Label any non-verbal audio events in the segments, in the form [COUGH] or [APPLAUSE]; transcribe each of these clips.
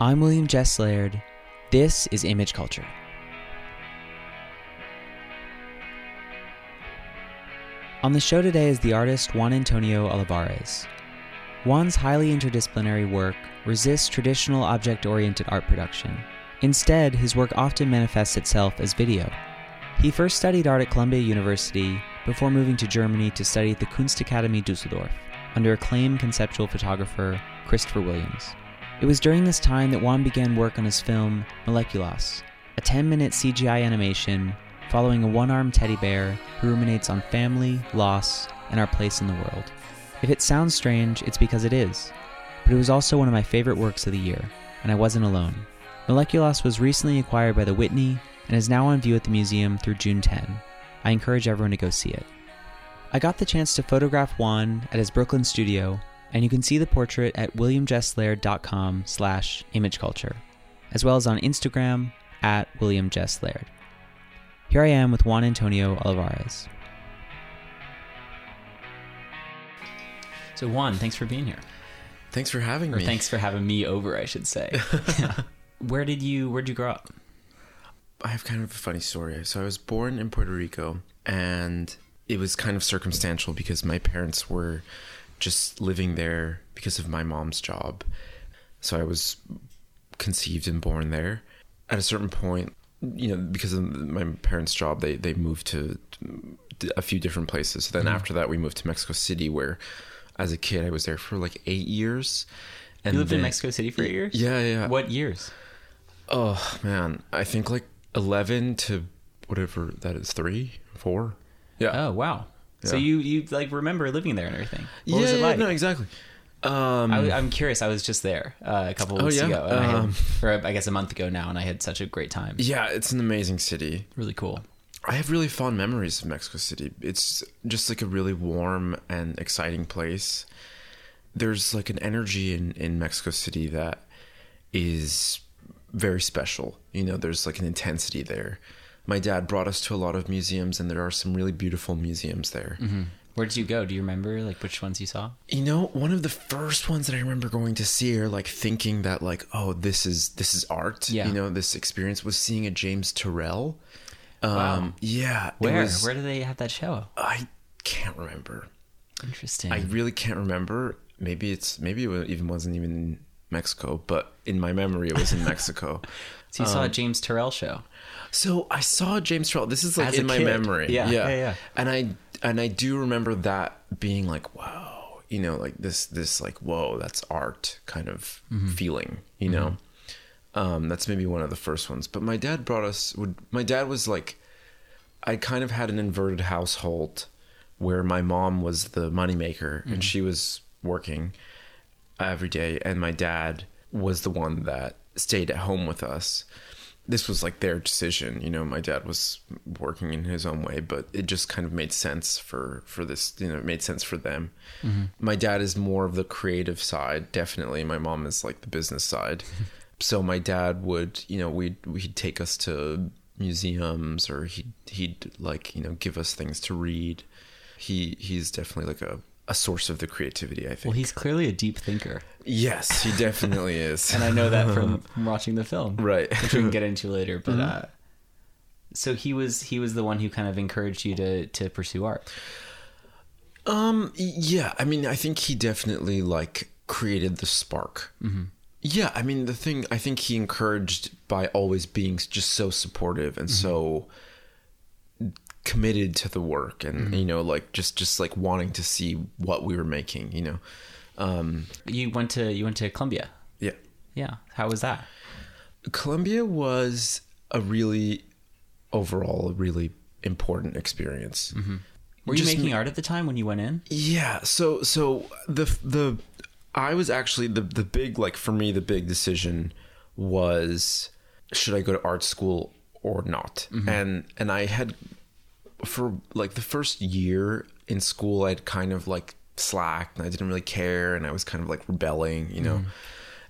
I'm William Jess Laird. This is Image Culture. On the show today is the artist Juan Antonio Olivares. Juan's highly interdisciplinary work resists traditional object oriented art production. Instead, his work often manifests itself as video. He first studied art at Columbia University before moving to Germany to study at the Kunstakademie Dusseldorf under acclaimed conceptual photographer Christopher Williams. It was during this time that Juan began work on his film Moleculas, a 10 minute CGI animation following a one armed teddy bear who ruminates on family, loss, and our place in the world. If it sounds strange, it's because it is. But it was also one of my favorite works of the year, and I wasn't alone. Moleculas was recently acquired by the Whitney and is now on view at the museum through June 10. I encourage everyone to go see it. I got the chance to photograph Juan at his Brooklyn studio, and you can see the portrait at williamjesslaird.com slash imageculture, as well as on Instagram at williamjesslaird. Here I am with Juan Antonio Olivares. So Juan, thanks for being here. Thanks for having Or me. thanks for having me over, I should say. [LAUGHS] [LAUGHS] Where did you where'd you grow up? I have kind of a funny story. So I was born in Puerto Rico, and it was kind of circumstantial because my parents were just living there because of my mom's job. So I was conceived and born there. At a certain point, you know, because of my parents' job, they they moved to a few different places. Then Mm-hmm. after that, we moved to Mexico City, where as a kid I was there for like eight years. And You lived in Mexico City for eight years? Yeah, yeah. What years? Oh man, I think like eleven to whatever that is, three, four. Yeah. Oh wow. So you you like remember living there and everything. What yeah, yeah, like? no, exactly. Um, I, I'm curious. I was just there uh, a couple Oh, weeks yeah? ago, and I had, Um, [LAUGHS] or I guess a month ago now, and I had such a great time. yeah, it's an amazing city. Really cool. I have really fond memories of Mexico City. It's just like a really warm and exciting place. There's like an energy in, in Mexico City that is very special. You know, there's like an intensity there. My dad brought us to a lot of museums, and there are some really beautiful museums there. Where did you go? Do you remember like which ones you saw? You know, one of the first ones that I remember going to see or like thinking that like, oh, this is this is art. Yeah. You know, this experience was seeing a James Turrell. Um, Wow. yeah. Where? was- Where do they have that show? I can't remember. Interesting. I really can't remember. Maybe it's maybe it even wasn't even in Mexico, but in my memory it was in [LAUGHS] Mexico. so you saw a James Turrell show. So I saw James Turrell. This is like As a in my kid. memory. Yeah, yeah, yeah. And I and I do remember that being like, wow, you know, like this this like whoa, that's art kind of Mm-hmm. feeling, you know. Um, that's maybe one of the first ones. But my dad brought us. Would my dad was like, I kind of had an inverted household where my mom was the moneymaker Mm-hmm. and she was working every day, and my dad was the one that stayed at home with us. This was like their decision, you know. My dad was working in his own way, but it just kind of made sense for for this, you know, it made sense for them. Mm-hmm. My dad is more of the creative side, definitely. My mom is like the business side. [LAUGHS] so my dad would, you know, we'd he'd take us to museums or he'd he'd like, you know, give us things to read. He he's definitely like a a source of the creativity, I think. Well, he's clearly a deep thinker, Yes, he [LAUGHS] definitely is. and I know that from, from [LAUGHS] watching the film, right. which we can get into later. But Mm-hmm. uh, so he was he was the one who kind of encouraged you to to pursue art. Um. Yeah. I mean, I think he definitely like created the spark. Mm-hmm. Yeah. I mean, the thing I think he encouraged by always being just so supportive and so committed to the work, and mm-hmm. you know, like just just like wanting to see what we were making. You know. Um. You went to you went to Columbia. Yeah. Yeah, how was that? Columbia was a really overall a really important experience. Mm-hmm. Were you Just making art at the time when you went in? Yeah. So so the the I was actually the the big like for me the big decision was should I go to art school or not? Mm-hmm. And and I had for like the first year in school I'd kind of like slacked and I didn't really care and I was kind of like rebelling, you know.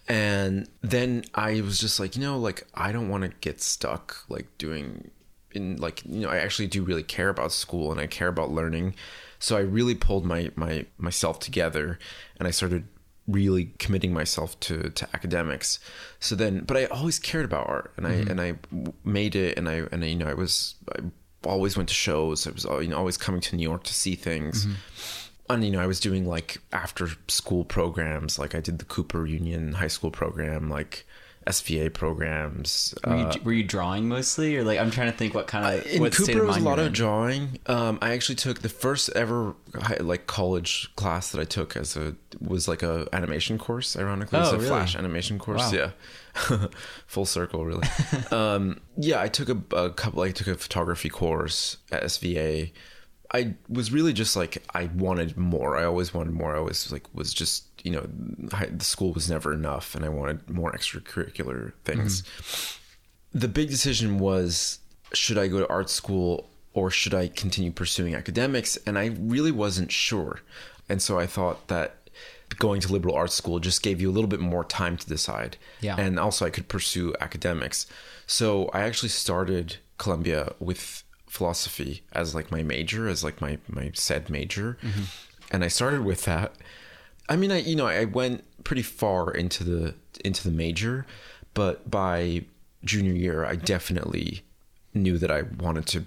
And then I was just like, you know, like I don't want to get stuck like doing in like you know I actually do really care about school and I care about learning. So I really pulled my my myself together and I started really committing myself to to academics. So then, but I always cared about art, and I mm-hmm. and I made it, and I and I, you know I was I always went to shows. I was uh, you know always coming to New York to see things. Mm-hmm. And you know, I was doing like after school programs, like I did the Cooper Union high school program, like SVA programs. Were you, uh, were you drawing mostly, or like I'm trying to think what kind of in what state Cooper of was a lot of drawing. Um, I actually took the first ever like college class that I took as a was like a animation course. Ironically, it's Oh, a really? Flash animation course. Wow. Yeah, [LAUGHS] full circle, really. [LAUGHS] um, yeah, I took a, a couple. I took a photography course at SVA. I was really just like I wanted more. I always wanted more. I was like was just you know hi- the school was never enough, and I wanted more extracurricular things mm-hmm. the big decision was should I go to art school or should I continue pursuing academics? And I really wasn't sure. And so I thought that going to liberal arts school just gave you a little bit more time to decide. Yeah. And also I could pursue academics. So I actually started Columbia with philosophy as like my major, as like my my said major. Mm-hmm. And I started with that. I mean, I you know I went pretty far into the into the major, but by junior year, I definitely knew that I wanted to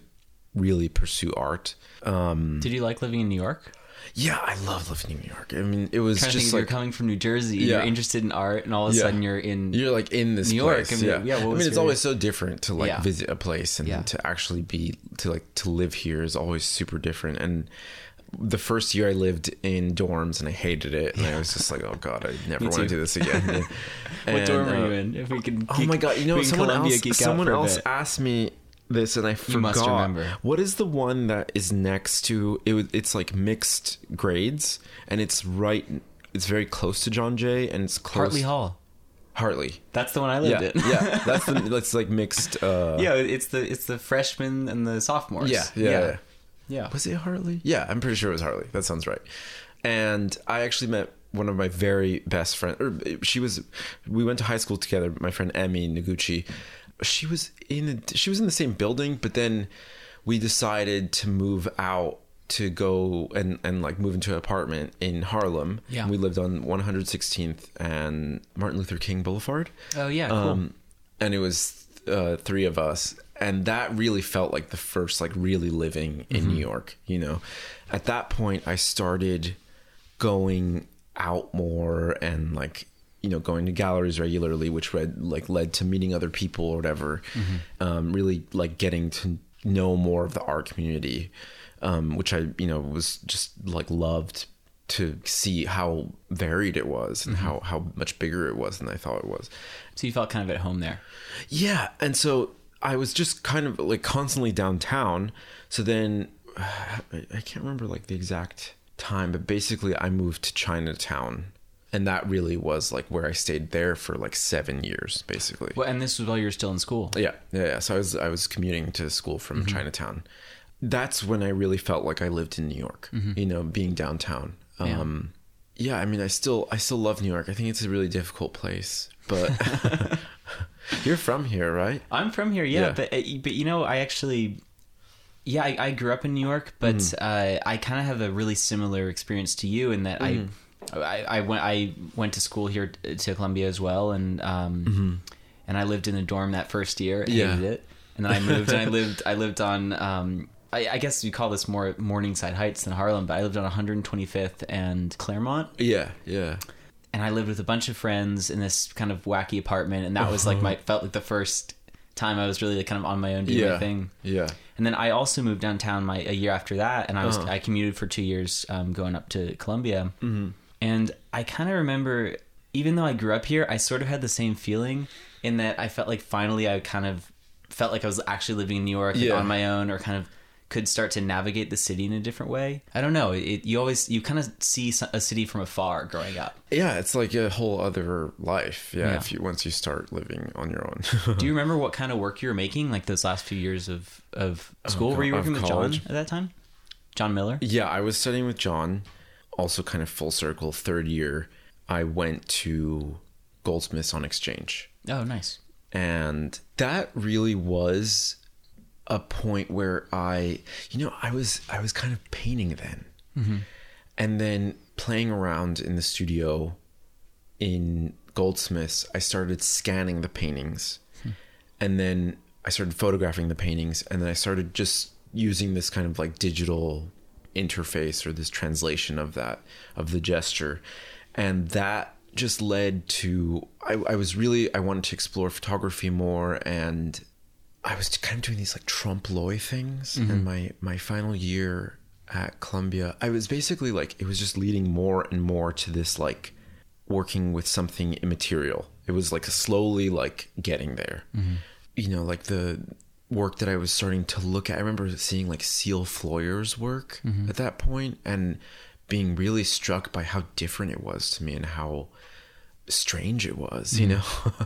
really pursue art. Um, Did you like living in New York? yeah, I love living in New York. I mean, it was just if you're like coming from New Jersey, Yeah. you're interested in art, and all of a Yeah. sudden you're in. you're like in this New York, place. I mean, yeah, yeah, what I mean, it's your- always so different to like Yeah. visit a place and to actually be to like to live here is always super different. And the first year I lived in dorms and I hated it, and I was just like, oh god, I never want to do this again. [LAUGHS] what And, dorm are uh, you in? If we can. Oh my god! You know, someone Columbia else, someone else asked me this, and I forgot. must remember. What is the one that is next to it? It's like mixed grades, and it's right. It's very close to John Jay, and it's close. Hartley Hall. Hartley. That's the one I Yeah, lived in. yeah. That's the. [LAUGHS] That's like mixed. Uh, yeah, it's the it's the freshmen and the sophomores. yeah, yeah, yeah. yeah. Was it Hartley? Yeah, I'm pretty sure it was Hartley. That sounds right. And I actually met one of my very best friends. Or she was. We went to high school together. My friend Emmy Noguchi. She was in. She was in the same building, but then we decided to move out to go and and like move into an apartment in Harlem. Yeah. And we lived on 116th and Martin Luther King Boulevard. Oh yeah, cool. Um, and it was uh, three of us, and that really felt like the first like really living in Mm-hmm. New York. You know, at that point, I started going out more and like you know going to galleries regularly, which read like led to meeting other people or whatever. Mm-hmm. Um, really like getting to know more of the art community, um, which I you know was just like loved to see how varied it was Mm-hmm. and how how much bigger it was than I thought it was. so you felt kind of at home there. Yeah, and so I was just kind of like constantly downtown. So then [SIGHS] I can't remember like the exact time, but basically I moved to Chinatown. And that really was like where I stayed there for like seven years, basically. Well, and this was while you were still in school. Yeah, yeah, yeah. So I was I was commuting to school from Chinatown. That's when I really felt like I lived in New York. You know, being downtown. Yeah. Um, yeah. I mean, I still I still love New York. I think it's a really difficult place, but [LAUGHS] [LAUGHS] you're from here, right? I'm from here, yeah, Yeah. but uh, but you know, I actually, yeah, I, I grew up in New York, but Mm. uh, I kind of have a really similar experience to you in that Mm. I, I, I went I went to school here to Columbia as well, and um, and I lived in a dorm that first year, hated Mm-hmm. Yeah. it, and then I moved and I [LAUGHS] lived I lived on. Um, I, I guess you call this more Morningside Heights than Harlem, but I lived on 125th and Claremont, Yeah, yeah. And I lived with a bunch of friends in this kind of wacky apartment, and that was like my felt like the first time I was really like kind of on my own doing Yeah. my thing. Yeah. And then I also moved downtown my a year after that, and I was Uh-huh. I commuted for two years, um, going up to Columbia, Mm-hmm. and I kind of remember, even though I grew up here, I sort of had the same feeling in that I felt like finally I kind of felt like I was actually living in New York Yeah. on my own, or kind of could start to navigate the city in a different way. I don't know. It, you always you kind of see a city from afar growing up. Yeah, it's like a whole other life. Yeah, Yeah. if you once you start living on your own. Do you [LAUGHS] remember what kind of work you were making like those last few years of of oh, school? co- were you working with John at that time? John Miller. yeah, I was studying with John. Also, kind of full circle. Third year, I went to Goldsmiths on exchange. Oh, nice. and that really was a point where i you know i was i was kind of painting then. Mm-hmm. And then playing around in the studio in Goldsmiths, I started scanning the paintings, hmm. and then I started photographing the paintings, and then I started just using this kind of like digital interface or this translation of that of the gesture, and that just led to I, I was really I wanted to explore photography more. And I was kind of doing these like trompe l'oeil things in mm-hmm. my my final year at Columbia. I was basically like it was just leading more and more to this like working with something immaterial. It was like slowly like getting there. Mm-hmm. You know, like the work that I was starting to look at. I remember seeing like Ceal Floyer's work mm-hmm. at that point and being really struck by how different it was to me and how strange it was, you know.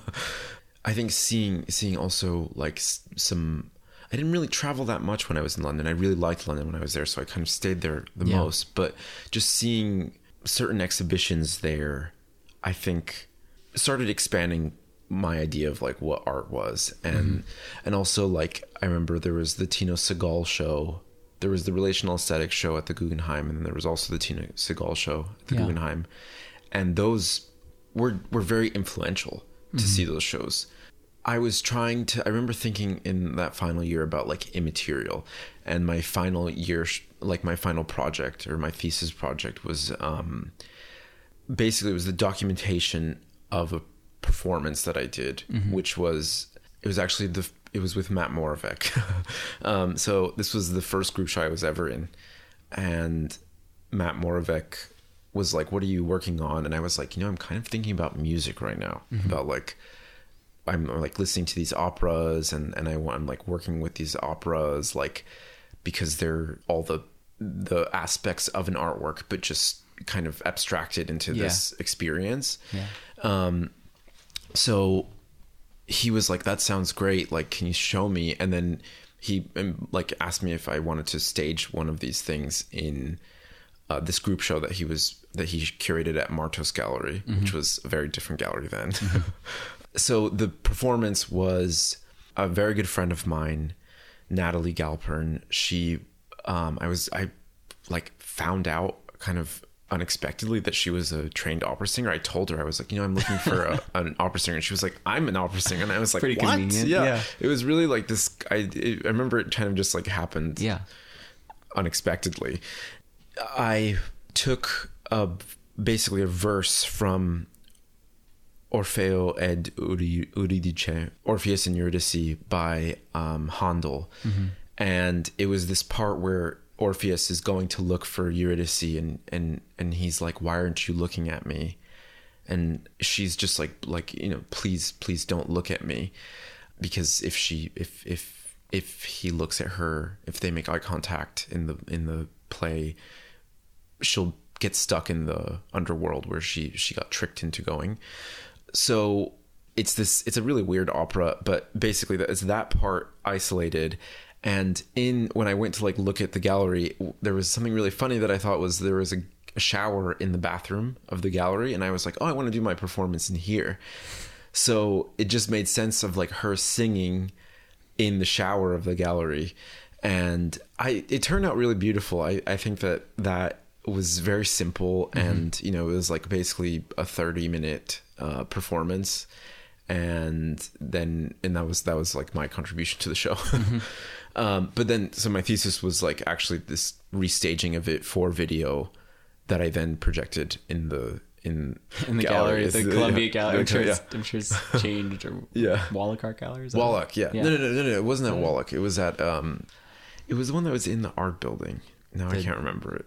[LAUGHS] I think seeing seeing also like some I didn't really travel that much when I was in London. I really liked London when I was there, so I kind of stayed there the Yeah. most, but just seeing certain exhibitions there, I think started expanding my idea of like what art was and mm-hmm. and also like I remember there was the Tino Sehgal show there was the relational aesthetic show at the Guggenheim and then there was also the Tino Sehgal show at the Yeah. Guggenheim and those were were very influential to see those shows. I was trying to I remember thinking in that final year about like immaterial. And my final year like my final project or my thesis project was um basically it was the documentation of a performance that I did, which was it was actually the it was with Matt Moravec. [LAUGHS] um, so this was the first group show I was ever in, and Matt Moravec was like, "What are you working on?" And I was like, "You know, I'm kind of thinking about music right now, about like." I'm like listening to these operas and and I want I'm like working with these operas like because they're all the the aspects of an artwork but just kind of abstracted into Yeah. this experience. Yeah. Um so he was like that sounds great like can you show me and then he um, like asked me if I wanted to stage one of these things in uh, this group show that he was that he curated at Martos Gallery, which was a very different gallery then. [LAUGHS] so the performance was a very good friend of mine, Natalie Galpern. She, um, I was I like found out kind of unexpectedly that she was a trained opera singer. I told her I was like, you know, I'm looking for a, [LAUGHS] an opera singer, and she was like, I'm an opera singer, and I was like, Pretty what? convenient, Yeah. yeah. it was really like this. I it, I remember it kind of just like happened Yeah. unexpectedly. I took a basically a verse from Orfeo ed Euridice, Orpheus and Eurydice by um, Handel, and it was this part where Orpheus is going to look for Eurydice, and and and he's like, "Why aren't you looking at me?" And she's just like, like you know, please, please don't look at me, because if she, if if if he looks at her, if they make eye contact in the in the play, she'll get stuck in the underworld where she she got tricked into going. So it's this it's a really weird opera, but basically it's that part isolated. And in when I went to like look at the gallery, there was something really funny that I thought was there was a, a shower in the bathroom of the gallery, and I was like, oh, I want to do my performance in here. So it just made sense of like her singing in the shower of the gallery and i it turned out really beautiful i i think that that was very simple and you know it was like basically a 30 minute uh performance and then and that was that was like my contribution to the show [LAUGHS] um but then so my thesis was like actually this restaging of it for video that i then projected in the in In the gallery, the [LAUGHS] Columbia yeah, [LAUGHS] Gallery. I'm sure, yeah. it's, I'm sure it's changed. Or Yeah. Wallach Art Gallery. is that Wallach, yeah. Yeah. No, no, no, no, no. It wasn't at Wallach. It was at um, it was the one that was in the art building. Now I can't remember it.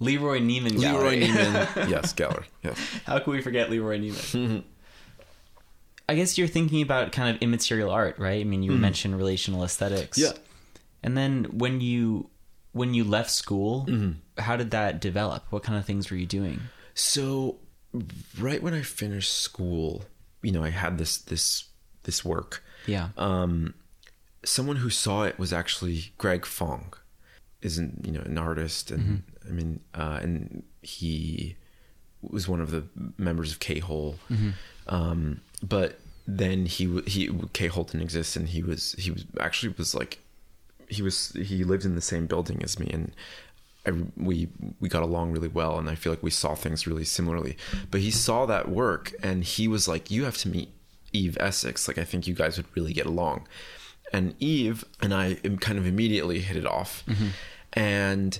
Leroy Neiman Gallery. Leroy Neiman, [LAUGHS] yes, gallery, yes. How can we forget Leroy Neiman? I guess you're thinking about kind of immaterial art, right? I mean, you mentioned relational aesthetics. Yeah. And then when you when you left school, Mm-hmm. how did that develop? What kind of things were you doing? So, right when I finished school, you know, I had this this this work. Yeah. Um, someone who saw it was actually Greg Fong, isn't you know an artist, and I mean, uh, and he was one of the members of K Hole, um, but then he he K Hole didn't exist, and he was he was actually was like he was he lived in the same building as me, and I, we we got along really well, and I feel like we saw things really similarly. But he saw that work, and he was like, "You have to meet Eve Essex. Like, I think you guys would really get along." And Eve and I kind of immediately hit it off, and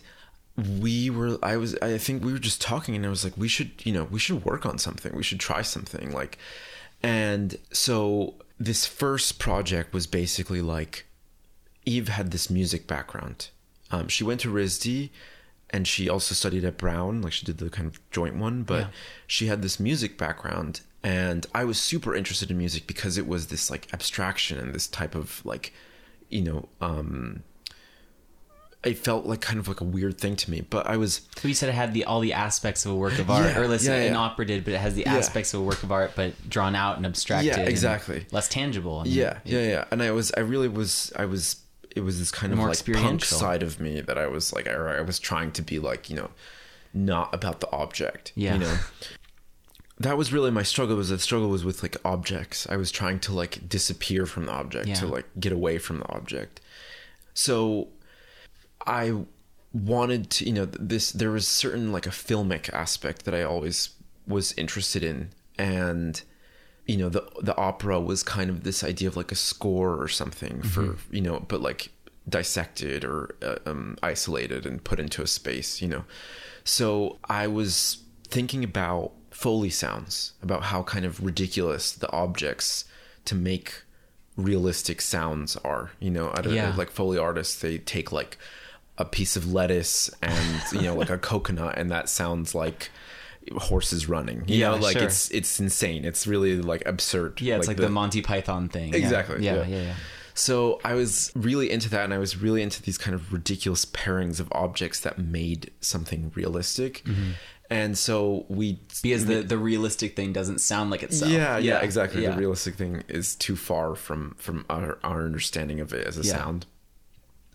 we were i was i think we were just talking and i was like we should you know we should work on something we should try something like and so this first project was basically like eve had this music background um, she went to risd and she also studied at brown like she did the kind of joint one but Yeah. she had this music background and i was super interested in music because it was this like abstraction and this type of like you know um it felt like kind of like a weird thing to me but i was So you said it had the all the aspects of a work of art, Yeah, or less yeah, an yeah. opera did, but it has the Yeah. aspects of a work of art, but drawn out and abstracted. Yeah, exactly. less tangible. and- yeah yeah yeah and i was i really was i was it was this kind of like punk side of me that i was like I, I was trying to be like you know not about the object Yeah. you know that was really my struggle was the struggle was with like objects i was trying to like disappear from the object to like get away from the object so i wanted to you know this there was certain like a filmic aspect that i always was interested in. And you know the the opera was kind of this idea of like a score or something for you know but like dissected or uh, um, isolated and put into a space you know. So i was thinking about foley sounds about how kind of ridiculous the objects to make realistic sounds are you know. I don't Yeah. know like foley artists they take like a piece of lettuce and [LAUGHS] you know like a coconut and that sounds like horses running you Yeah, know like sure. it's it's insane it's really like absurd Yeah, it's like, the, Monty Python thing. Exactly, Yeah, yeah. yeah, yeah. so i was really into that and i was really into these kind of ridiculous pairings of objects that made something realistic Mm-hmm. and so we Because the, the realistic thing doesn't sound like itself. yeah, yeah, exactly. Yeah. The realistic thing is too far from from our, our understanding of it as a Yeah. sound.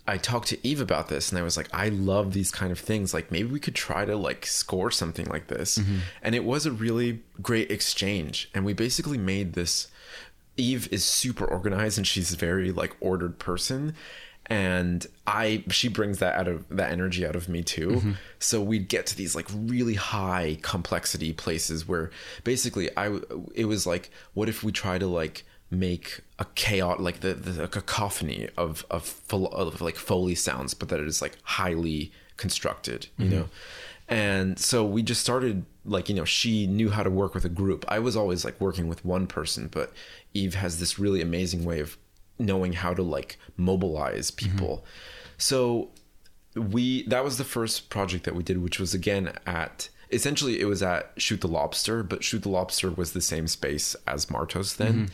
I talked to Eve about this, and I was like, I love these kind of things. Like maybe we could try to like score something like this, Mm-hmm. and it was a really great exchange. And we basically made this. Eve is super organized, and she's a very like ordered person. And I, she brings that out of that energy out of me too. Mm-hmm. So we'd get to these like really high complexity places where basically I it was like, what if we try to like make a chaos, like the, the cacophony of, of, fol- of like Foley sounds, but that it is like highly constructed, you mm-hmm. know? And so we just started like, you know, she knew how to work with a group. I was always like working with one person, but Eve has this really amazing way of knowing how to like mobilize mm-hmm. people. So we that was the first project that we did which was again at essentially it was at shoot the lobster but shoot the lobster was the same space as martos then mm-hmm.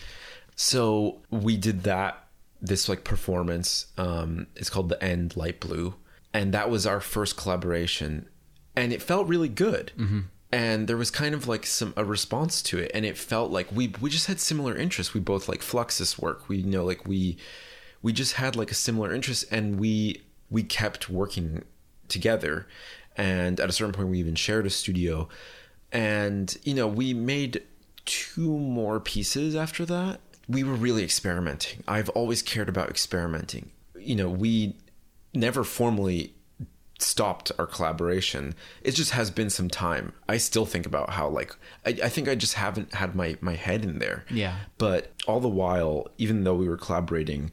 So we did that this like performance um it's called the end light blue and that was our first collaboration and it felt really good. And there was kind of like some a response to it and it felt like we we just had similar interests. We both like fluxus work. We you know like we we just had like a similar interest and we we kept working together. And at a certain point we even shared a studio. And you know we made two more pieces after that we were really experimenting. I've always cared about experimenting. You know we never formally stopped our collaboration. It just has been some time. I still think about how like i, I think i just haven't had my my head in there. Yeah. but all the while even though we were collaborating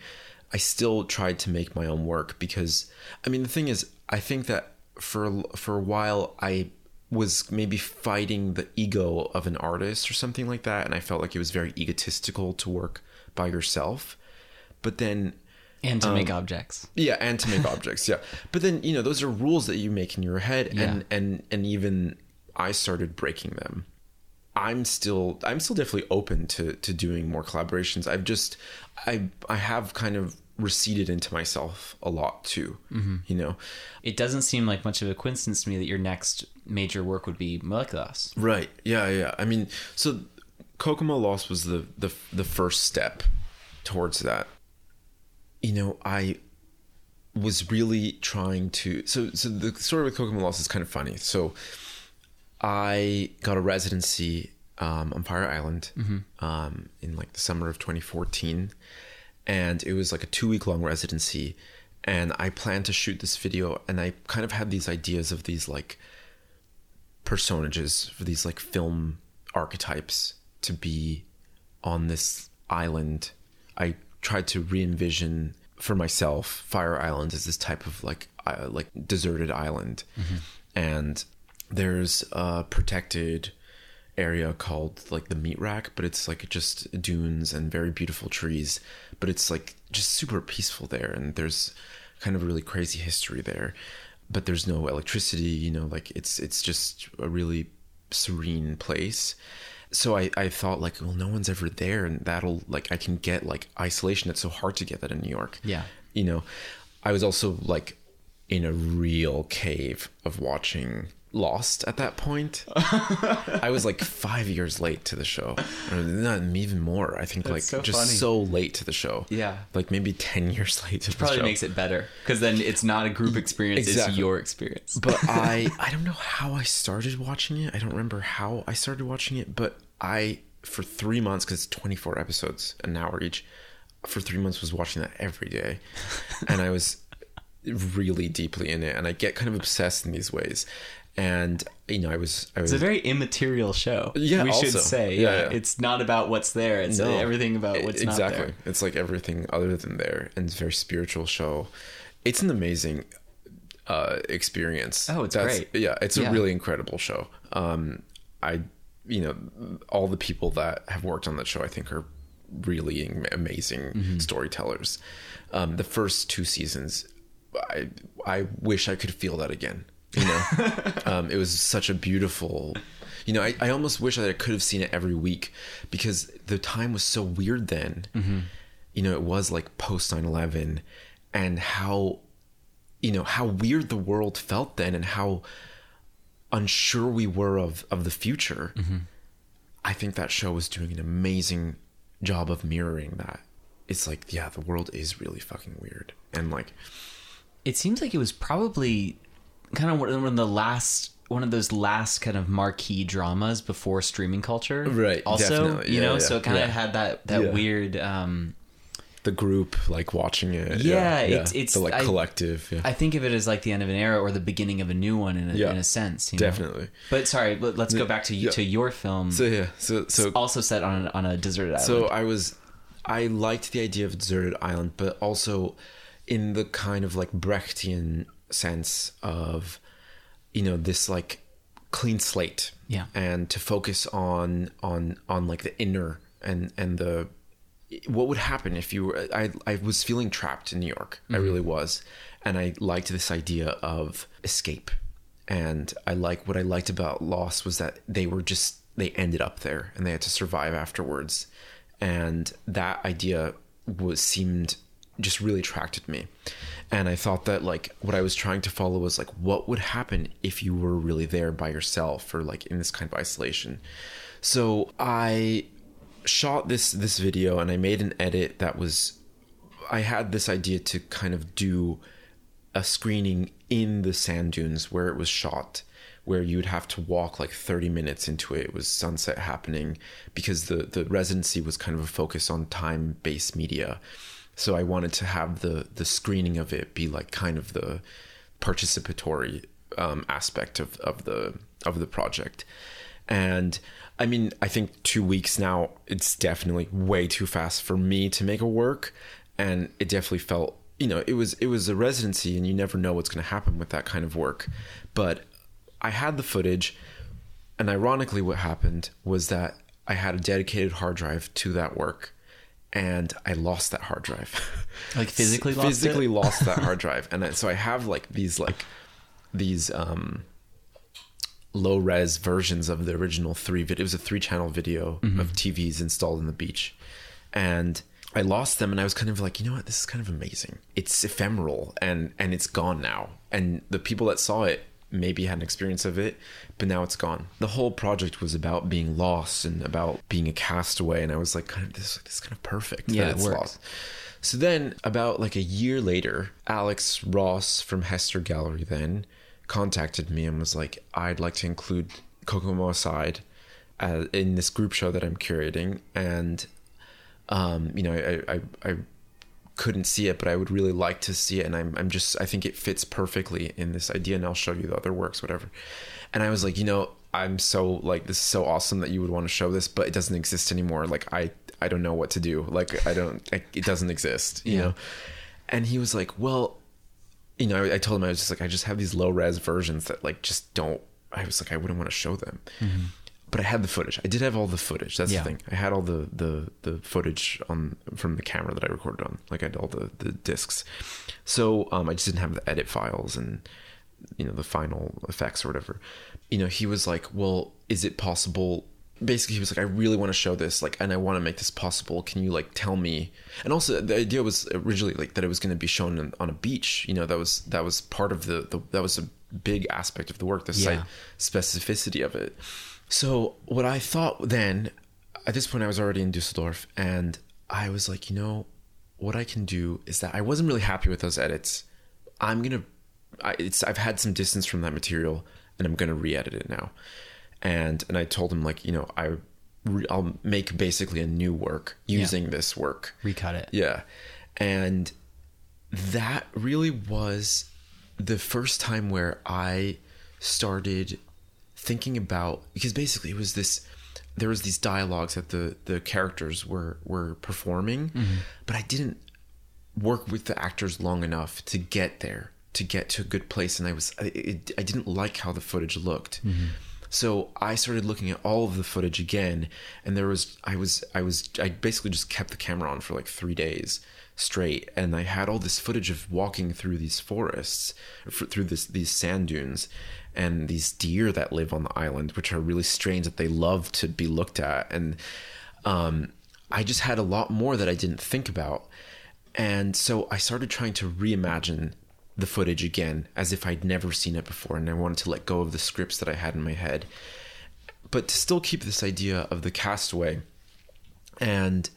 i still tried to make my own work because i mean the thing is i think that for for a while i was maybe fighting the ego of an artist or something like that and i felt like it was very egotistical to work by yourself but then And Um, to make objects. yeah, and to make objects, yeah. But then you know those are rules that you make in your head, Yeah. and and and even I started breaking them. I'm still I'm still definitely open to to doing more collaborations. I've just I I have kind of receded into myself a lot too. You know, It doesn't seem like much of a coincidence to me that your next major work would be Moleculas. Right. Yeah, yeah. I mean, so Kokomo Lost was the the the first step towards that. You know, I was really trying to so so the story with Kokomo Lost is kind of funny. So I got a residency um, on Fire Island um, in like the summer of 2014, and it was like a two week long residency. and I planned to shoot this video, and I kind of had these ideas of these like personages for these like film archetypes to be on this island. I tried to re-envision for myself Fire Island as this type of like uh, like deserted island, and there's a protected area called like the meat rack but it's like just dunes and very beautiful trees but it's like just super peaceful there and there's kind of really crazy history there but there's no electricity you know like it's it's just a really serene place. So I, I thought like well no one's ever there and that'll like i can get like isolation. It's so hard to get that in new york. Yeah. you know i was also like in a real cave of watching lost at that point [LAUGHS] i was like five years late to the show or not even more i think like so just funny. so late to the show Yeah. like maybe 10 years [LAUGHS] late to the Probably show makes it better because then it's not a group experience; it's your experience. but [LAUGHS] I I don't know how I started watching it. I don't remember how I started watching it, but I for 3 months cuz it's 24 episodes an hour each. For 3 months was watching that every day. and I was really deeply in it and I get kind of obsessed in these ways. And you know, I was I was It's a very immaterial show. Yeah, we should say. Yeah, Yeah, yeah. it's not about what's there. It's No. everything about what's exactly. not there. Exactly. It's like everything other than there, and it's a very spiritual show. It's an amazing uh, experience. Oh, it's great. Yeah, it's a really incredible show. Um, I, you know, all the people that have worked on that show, I think, are really amazing Mm-hmm. storytellers. Um, the first two seasons, I I wish I could feel that again. You know, [LAUGHS] um, it was such a beautiful. You know, I, I almost wish that I could have seen it every week because the time was so weird then. You know, it was like post 9 11 and how, you know, how weird the world felt then and how unsure we were of, of the future. I think that show was doing an amazing job of mirroring that. It's like, yeah, the world is really fucking weird. And like, It seems like it was probably kind of one of the last one of those last kind of marquee dramas before streaming culture. Right, Also, definitely. you Yeah, know, yeah, so it kind of yeah. had that that weird um the group like watching it. Yeah, it's- it's- the like I- collective. Yeah. I think of it as like the end of an era or the beginning of a new one in a, in a sense. You know? definitely. But sorry, let, us go back to to your film. so yeah, so so also set on on a deserted island. So I was, I liked the idea of deserted island, but also in the kind of like Brechtian sense of, you know, this like clean slate. Yeah. And to focus on on on like the inner and and the what would happen if you were I I was feeling trapped in New York. I mm-hmm. really was. And I liked this idea of escape. And I like what I liked about Lost was that they were just they ended up there and they had to survive afterwards. And that idea was seemed just really attracted me. And I thought that like what I was trying to follow was like what would happen if you were really there by yourself or like in this kind of isolation. So I shot this this video and I made an edit that was I had this idea to kind of do a screening in the sand dunes where it was shot where you'd have to walk like 30 minutes into it. It was sunset happening because the the residency was kind of a focus on time-based media. So I wanted to have the the screening of it be like kind of the participatory um, aspect of, of the of the project. And I mean, I think two weeks now, it's definitely way too fast for me to make a work. And it definitely felt, you know, it was it was a residency, and you never know what's going to happen with that kind of work. But I had the footage, and ironically, what happened was that I had a dedicated hard drive to that work, and I lost that hard drive. [LAUGHS] Like physically lost physically it? lost that hard [LAUGHS] drive, and I, so I have like these like these um low res versions of the original three vid. It was a three channel video Mm-hmm. of TVs installed in the beach, and I lost them. And I was kind of like, you know what, this is kind of amazing. It's ephemeral and and it's gone now. And the people that saw it maybe had an experience of it, but now it's gone. The whole project was about being lost and about being a castaway, and I was like, kind of this, this is kind of perfect. Yeah, it it's works. lost. So then, about like a year later, Alex Ross from Hester Gallery then contacted me and was like, I'd like to include Kokomo Aside uh, in this group show that I'm curating. And, um, you know, I, I, I couldn't see it, but I would really like to see it. And I'm, I'm just, I think it fits perfectly in this idea. And I'll show you the other works, whatever. And I was like, you know, I'm so like, this is so awesome that you would want to show this, but it doesn't exist anymore. Like, I, I don't know what to do. Like, I don't, I, it doesn't exist, you Yeah. know? And he was like, well, you know, I, I told him, I was just like, I just have these low res versions that like just don't, I was like, I wouldn't want to show them. Mm-hmm. But I had the footage. I did have all the footage. That's Yeah. the thing. I had all the, the, the footage on from the camera that I recorded on. Like I had all the, the discs. So um, I just didn't have the edit files and you know the final effects or whatever. You know, he was like, "Well, is it possible?" Basically, he was like, "I really want to show this, like, and I want to make this possible. Can you like tell me?" And also, the idea was originally like that it was going to be shown on, on a beach. You know, that was that was part of the, the that was a big aspect of the work, the site specificity of it. So what I thought then, at this point, I was already in Dusseldorf, and I was like, you know, what I can do is that I wasn't really happy with those edits. I'm gonna, I, it's I've had some distance from that material, and I'm gonna re-edit it now. And and I told him like, you know, I, re- I'll make basically a new work using this work. Recut it. Yeah. And that really was the first time where I started thinking about because basically it was this there was these dialogues that the the characters were were performing mm-hmm. but I didn't work with the actors long enough to get there to get to a good place and I was I, it, I didn't like how the footage looked. Mm-hmm. So I started looking at all of the footage again and there was I was I was I basically just kept the camera on for like 3 days straight and I had all this footage of walking through these forests through this these sand dunes and these deer that live on the island which are really strange that they love to be looked at and um I just had a lot more that I didn't think about and so I started trying to reimagine the footage again as if I'd never seen it before and I wanted to let go of the scripts that I had in my head. But to still keep this idea of the castaway. And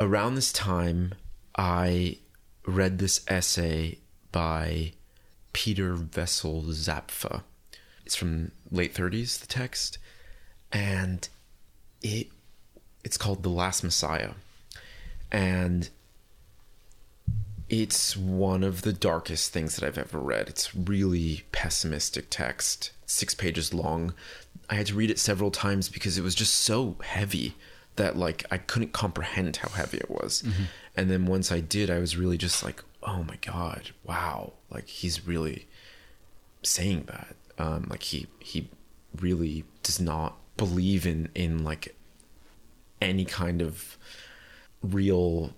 around this time, I read this essay by Peter Wessel Zapffe. It's from late 30s, the text. And it it's called The Last Messiah. And it's one of the darkest things that I've ever read. It's really pessimistic text, six pages long. I had to read it several times because it was just so heavy that like I couldn't comprehend how heavy it was. Mm-hmm. And then once I did, I was really just like, oh my god, wow! Like he's really saying that. Um, like he he really does not believe in in like any kind of real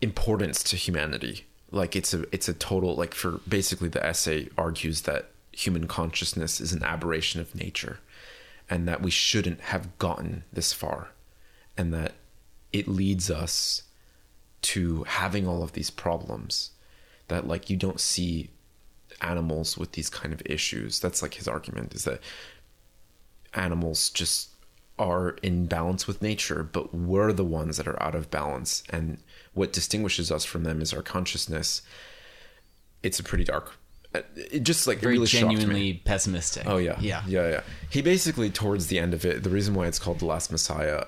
importance to humanity like it's a it's a total like for basically the essay argues that human consciousness is an aberration of nature and that we shouldn't have gotten this far and that it leads us to having all of these problems that like you don't see animals with these kind of issues that's like his argument is that animals just are in balance with nature, but we're the ones that are out of balance. And what distinguishes us from them is our consciousness. It's a pretty dark. Uh, it just like Very really genuinely pessimistic. Oh yeah, Yeah. yeah, yeah. He basically towards the end of it, the reason why it's called the Last Messiah,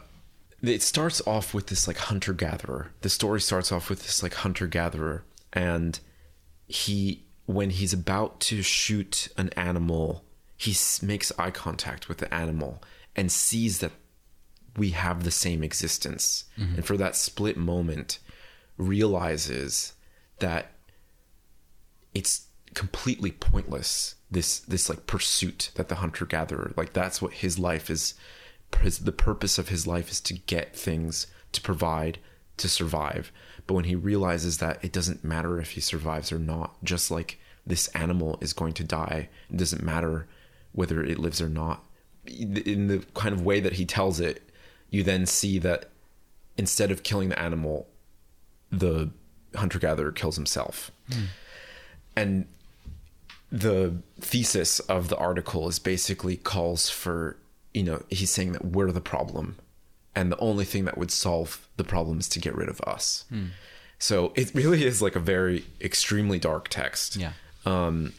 it starts off with this like hunter gatherer. The story starts off with this like hunter gatherer, and he when he's about to shoot an animal, he makes eye contact with the animal and sees that we have the same existence, mm-hmm. and for that split moment, realizes that it's completely pointless this this like pursuit that the hunter gatherer like that's what his life is his, the purpose of his life is to get things to provide to survive but when he realizes that it doesn't matter if he survives or not just like this animal is going to die it doesn't matter whether it lives or not. In the kind of way that he tells it you then see that instead of killing the animal the hunter gatherer kills himself. Hmm. And the thesis of the article is basically calls for you know he's saying that we're the problem and the only thing that would solve the problem is to get rid of us hmm. so it really is like a very extremely dark text Yeah. Um,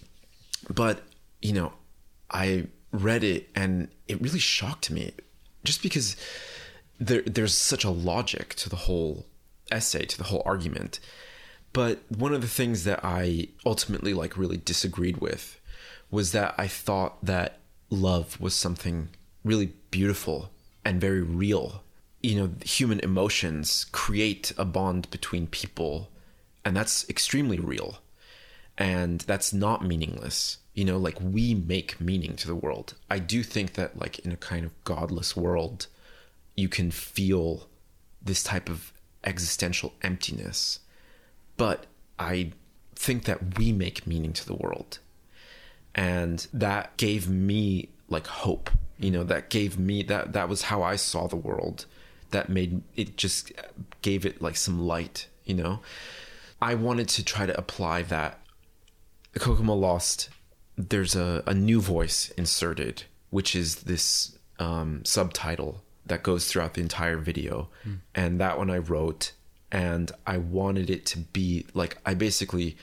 but you know i read it and it really shocked me just because there there's such a logic to the whole essay, to the whole argument. But one of the things that I ultimately like really disagreed with was that I thought that love was something really beautiful and very real. You know, human emotions create a bond between people, and that's extremely real. And that's not meaningless. You know, like we make meaning to the world. I do think that, like, in a kind of godless world, you can feel this type of existential emptiness. But I think that we make meaning to the world. And that gave me like hope. You know, that gave me that that was how I saw the world. That made it just gave it like some light, you know. I wanted to try to apply that Kokomo Lost, there's a, a new voice inserted, which is this um, subtitle that goes throughout the entire video. Hmm. And that one I wrote, and I wanted it to be like, I basically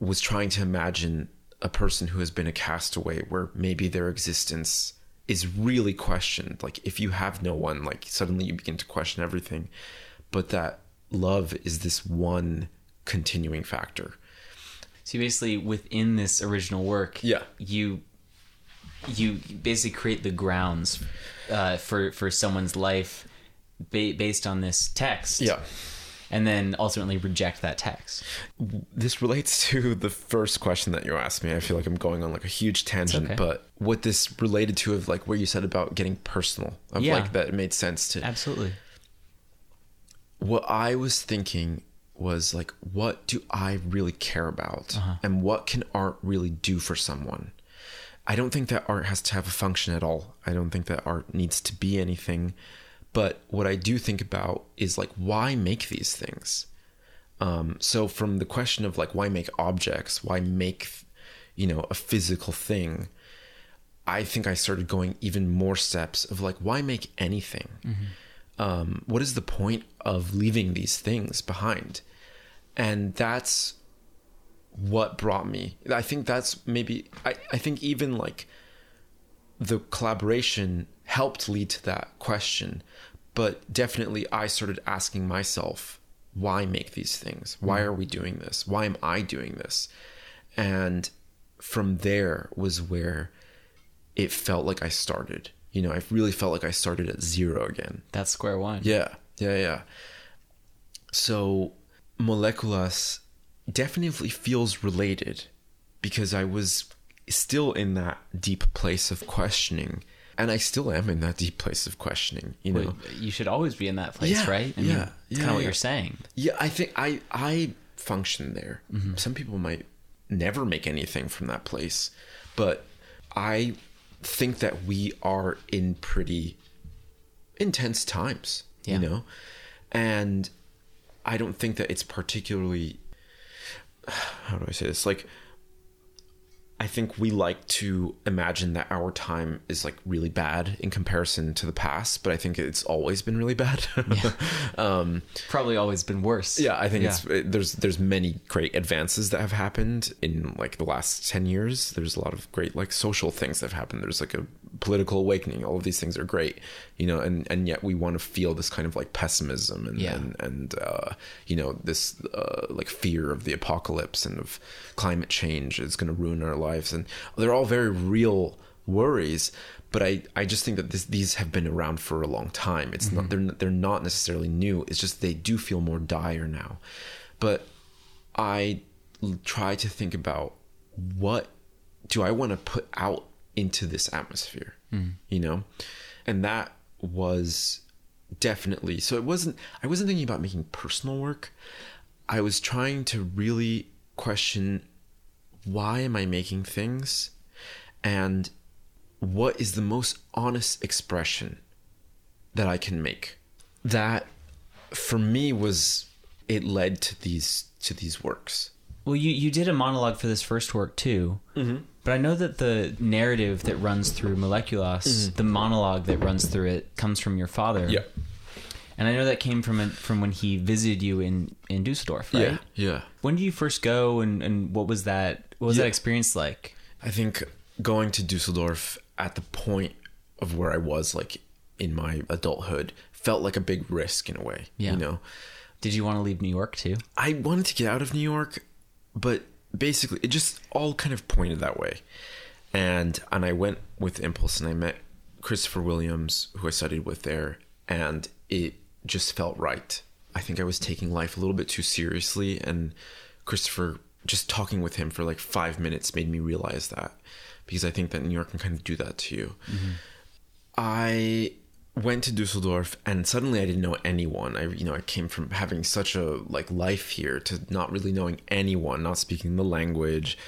was trying to imagine a person who has been a castaway where maybe their existence is really questioned. Like, if you have no one, like, suddenly you begin to question everything. But that love is this one continuing factor. So basically, within this original work, Yeah. you you basically create the grounds uh, for for someone's life ba- based on this text. Yeah. And then ultimately reject that text. this relates to the first question that you asked me. I feel like I'm going on like a huge tangent, okay. but what this related to of like where you said about getting personal, of Yeah. like that it made sense to. Absolutely. What I was thinking was like, what do I really care about, uh-huh. and what can art really do for someone? I don't think that art has to have a function at all. I don't think that art needs to be anything. But what I do think about is like, why make these things? Um, so from the question of like, why make objects? Why make, you know, a physical thing? I think I started going even more steps of like, why make anything? Um, what is the point of leaving these things behind? And that's what brought me. I think that's maybe, I, I think even like the collaboration helped lead to that question. But definitely, I started asking myself, why make these things? Why mm. are we doing this? Why am I doing this? And from there was where it felt like I started. You know, I really felt like I started at zero again. That's square one. Yeah, yeah, yeah. So, Moleculas definitely feels related because I was still in that deep place of questioning. And I still am in that deep place of questioning, you know? But you should always be in that place, Yeah, right? yeah, that's yeah, kind of what yeah. you're saying. Yeah, I think I I function there. Mm-hmm. Some people might never make anything from that place, but I think that we are in pretty intense times, you know? And I don't think that it's particularly [SIGHS] how do I say this? Like I think we like to imagine that our time is like really bad in comparison to the past, but I think it's always been really bad. [LAUGHS] um Probably always been worse. yeah, I think Yeah. it's it, there's there's many great advances that have happened in like the last 10 years. There's a lot of great like social things that have happened. There's like a political awakening. All of these things are great, you know, and and yet we want to feel this kind of like pessimism and Yeah. and, and uh you know, this uh like fear of the apocalypse and of climate change is going to ruin our lives and they're all very real worries but I, I just think that this, these have been around for a long time. It's not they're they're not necessarily new. It's just they do feel more dire now. But i try to think about what do I want to put out into this atmosphere, you know, and that was definitely so. It wasn't I wasn't thinking about making personal work. I was trying to really question why am I making things, and what is the most honest expression that I can make. That for me was it led to these to these works. Well, you, you did a monologue for this first work too, mm-hmm. But I know that the narrative that runs through Moleculas, mm-hmm. the monologue that runs through it, comes from your father. Yeah. and I know that came from from when he visited you in in Dusseldorf, right? Yeah. Yeah. When did you first go, and, and what was that? What was Yeah. that experience like? I think going to Dusseldorf at the point of where I was like in my adulthood felt like a big risk in a way, Yeah. you know. Did you want to leave New York too? I wanted to get out of New York, but basically it just all kind of pointed that way. And and I went with Impulse and I met Christopher Williams, who I studied with there, and it just felt right. I think I was taking life a little bit too seriously and Christopher just talking with him for like 5 minutes made me realize that because I think that New York can kind of do that to you. Mm-hmm. I went to Dusseldorf and suddenly I didn't know anyone. I you know, I came from having such a like life here to not really knowing anyone, not speaking the language,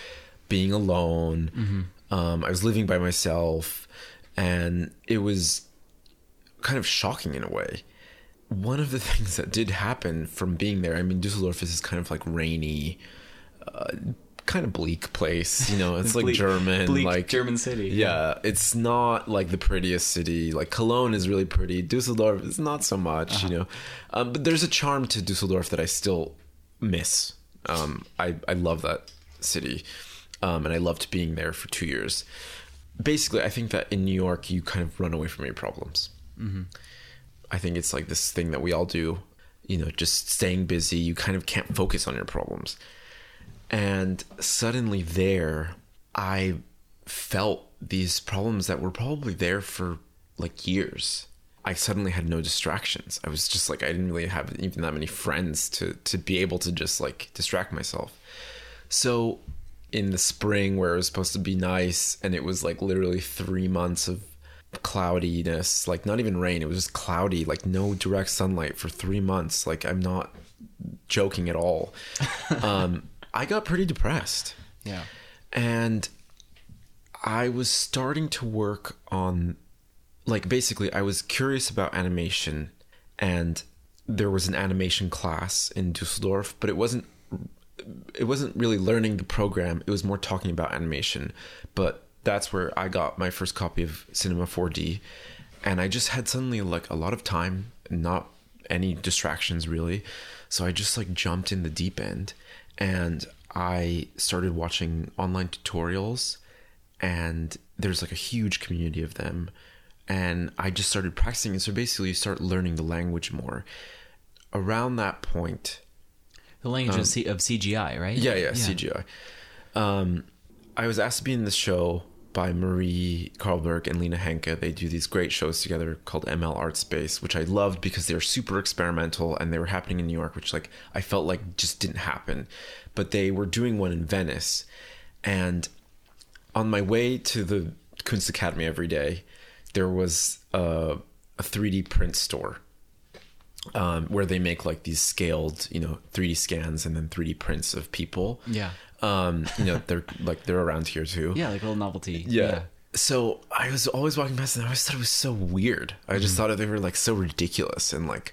being alone. Um, I was living by myself and it was kind of shocking in a way. One of the [LAUGHS] things that did happen from being there, I mean, Dusseldorf is this kind of like rainy, uh, kind of bleak place. You know, it's [LAUGHS] like Bleak- German, bleak like German city. Yeah, it's not like the prettiest city. Like Cologne is really pretty. Dusseldorf is not so much. You know, um, but there's a charm to Dusseldorf that I still miss. Um, I I love that city, um, and I loved being there for two years. Basically, I think that in New York you kind of run away from your problems. I think it's like this thing that we all do, you know, just staying busy. You kind of can't focus on your problems. And suddenly there, I felt these problems that were probably there for like years. I suddenly had no distractions. I was just like I didn't really have even that many friends to to be able to just like distract myself. So in the spring where it was supposed to be nice and it was like literally 3 months of cloudiness, like not even rain, it was just cloudy, like no direct sunlight for 3 months. Like I'm not joking at all. [LAUGHS] um I got pretty depressed. Yeah. and I was starting to work on like basically I was curious about animation and there was an animation class in Dusseldorf but it wasn't it wasn't really learning the program. It was more talking about animation. But that's where I got my first copy of Cinema 4D and I just had suddenly like a lot of time not any distractions really. So I just like jumped in the deep end and I started watching online tutorials and there's like a huge community of them and I just started practicing and so basically you start learning the language more around that point The language of, C- of CGI, right? yeah, yeah, CGI. Um, I was asked to be in this show by Marie Karlberg and Lena Henke. They do these great shows together called ML Art Space, which I loved because they were super experimental and they were happening in New York, which like I felt like just didn't happen. But they were doing one in Venice, and on my way to the Kunst Academy every day, there was a, a 3D print store um, where they make like these scaled, you know, 3D scans and then 3D prints of people. Yeah. Um, you know, they're like they're around here too. Yeah, like a little novelty. Yeah. So I was always walking past and I always thought it was so weird. I just thought they were like so ridiculous and like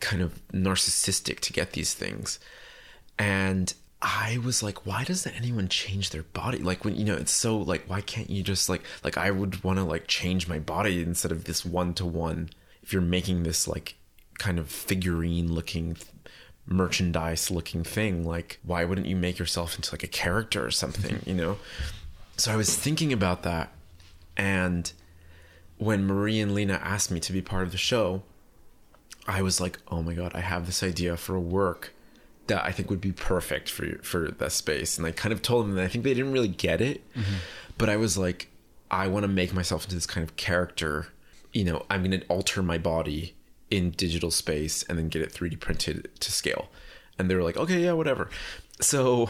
kind of narcissistic to get these things. And I was like, why doesn't anyone change their body? Like when you know, it's so like, why can't you just like like I would want to like change my body instead of this one to one. If you're making this like kind of figurine looking merchandise looking thing, like why wouldn't you make yourself into like a character or something, mm-hmm. you know? So I was thinking about that and when Marie and Lena asked me to be part of the show, I was like, "Oh my god, I have this idea for a work that I think would be perfect for for that space." And I kind of told them, and I think they didn't really get it, mm-hmm. but I was like, "I want to make myself into this kind of character. You know, I'm going to alter my body in digital space and then get it 3D printed to scale." And they were like, "Okay, yeah, whatever." So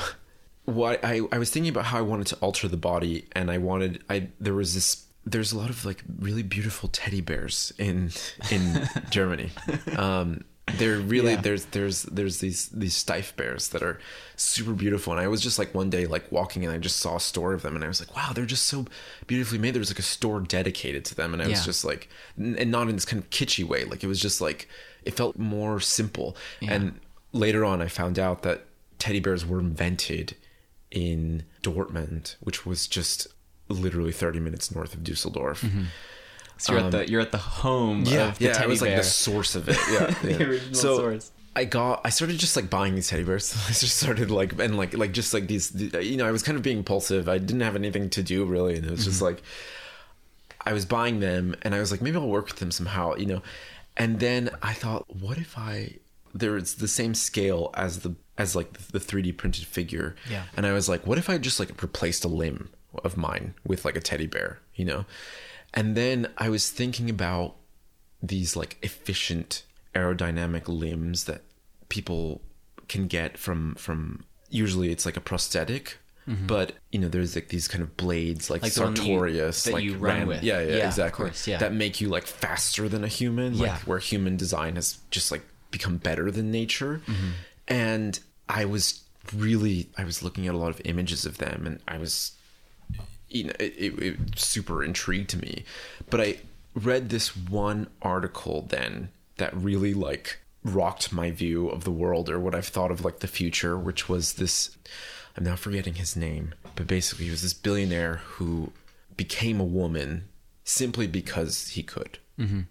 what I, I was thinking about how I wanted to alter the body and I wanted I there was this there's a lot of like really beautiful teddy bears in in [LAUGHS] Germany. Um they're really Yeah. there's there's there's these these stiff bears that are super beautiful. And I was just like one day like walking and I just saw a store of them and I was like wow they're just so beautifully made. There was like a store dedicated to them and I was just like and not in this kind of kitschy way. Like it was just like it felt more simple. And later on I found out that teddy bears were invented in Dortmund, which was just literally 30 minutes north of Dusseldorf. Mm-hmm. So you're at the you're at the home of the Um, yeah, teddy I was like bear. the source of it. Yeah, [LAUGHS] The yeah. original so source. I got, I started just like buying these teddy bears. [LAUGHS] I just started like, and like, like just like these, you know, I was kind of being impulsive. I didn't have anything to do really, and it was just like, I was buying them, and I was like, maybe I'll work with them somehow, you know. And then I thought, what if I there is the same scale as the as like the 3D printed figure. Yeah. And I was like, what if I just like replaced a limb of mine with like a teddy bear, you know? And then I was thinking about these like efficient aerodynamic limbs that people can get from from usually it's like a prosthetic. But you know, there's like these kind of blades, like, Mm-hmm. Like the that you- Pistorius, that like you run with. yeah, yeah, Yeah, exactly. course, yeah. That make you like faster than a human, like Yeah. where human design has just like become better than nature. Mm-hmm. And I was really, I was looking at a lot of images of them, and I was, you know, it, it, it super intrigued me. But I read this one article then that really like rocked my view of the world or what I've thought of like the future, which was this. I'm now forgetting his name, but basically he was this billionaire who became a woman simply because he could. Mm-hmm.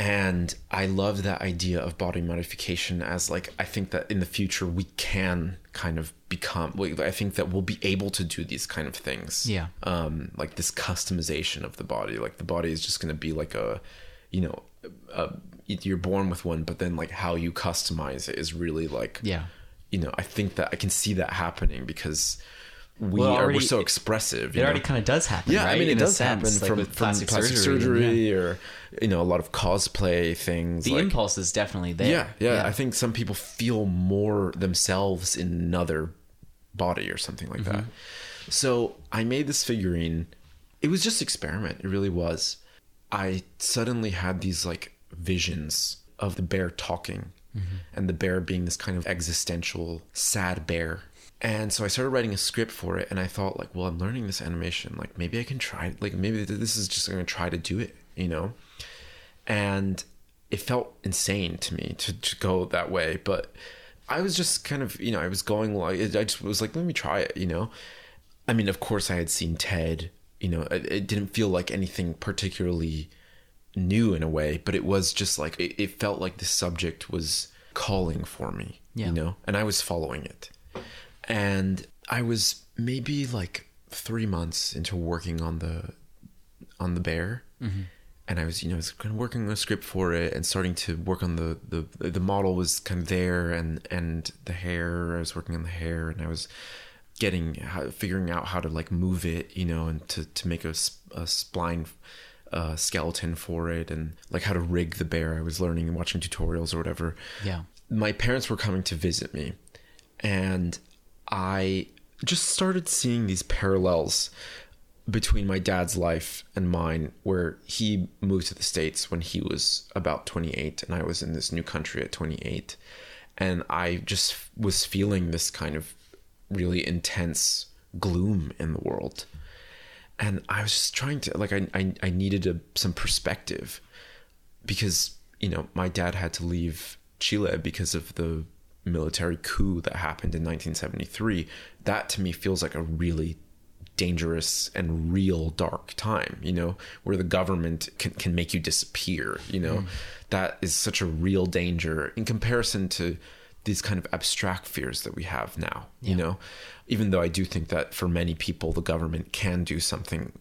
And I love that idea of body modification as like I think that in the future we can kind of become. I think that we'll be able to do these kind of things. Yeah. Um, like this customization of the body. Like the body is just going to be like a, you know, a, you're born with one, but then like how you customize it is really like Yeah. You know, I think that I can see that happening because we Well, are we're so expressive. It already kind of does happen. Yeah, right? I mean, it In does sense, happen like from, from plastic, plastic, surgery. surgery, yeah. or you know a lot of cosplay things. The like, impulse is definitely there. yeah, yeah, I think some people feel more themselves in another body or something like that. Mm-hmm. So I made this figurine. It was just experiment. It really was. I suddenly had these like visions of the bear talking Mm-hmm. and the bear being this kind of existential sad bear. And so I started writing a script for it and I thought like, well, I'm learning this animation. Like maybe I can try like maybe this is just to try to do it, you know? And it felt insane to me to, to go that way, but I was just kind of, you know, I was going like I just was like, let me try it, you know? I mean, of course I had seen Ted, you know, it, it didn't feel like anything particularly new in a way, but it was just like it, it felt like the subject was calling for me, Yeah. you know, and I was following it. And I was maybe like three months into working on the on the bear, and I was you know I was kind of working on a script for it and starting to work on the the the model was kind of there and and the hair I was working on the hair and I was getting how, figuring out how to like move it you know and to to make a, a spline uh, skeleton for it and like how to rig the bear. I was learning and watching tutorials or whatever. Yeah. my parents were coming to visit me. And I just started seeing these parallels between my dad's life and mine where he moved to the states when he was about 28 and I was in this new country at 28 and I just was feeling this kind of really intense gloom in the world. And I was just trying to like I I, I needed a, some perspective because you know my dad had to leave Chile because of the military coup that happened in 1973 that to me feels like a really dangerous and real dark time you know where the government can, can make you disappear you know? That is such a real danger in comparison to these kind of abstract fears that we have now you know? Even though i do think that for many people the government can do something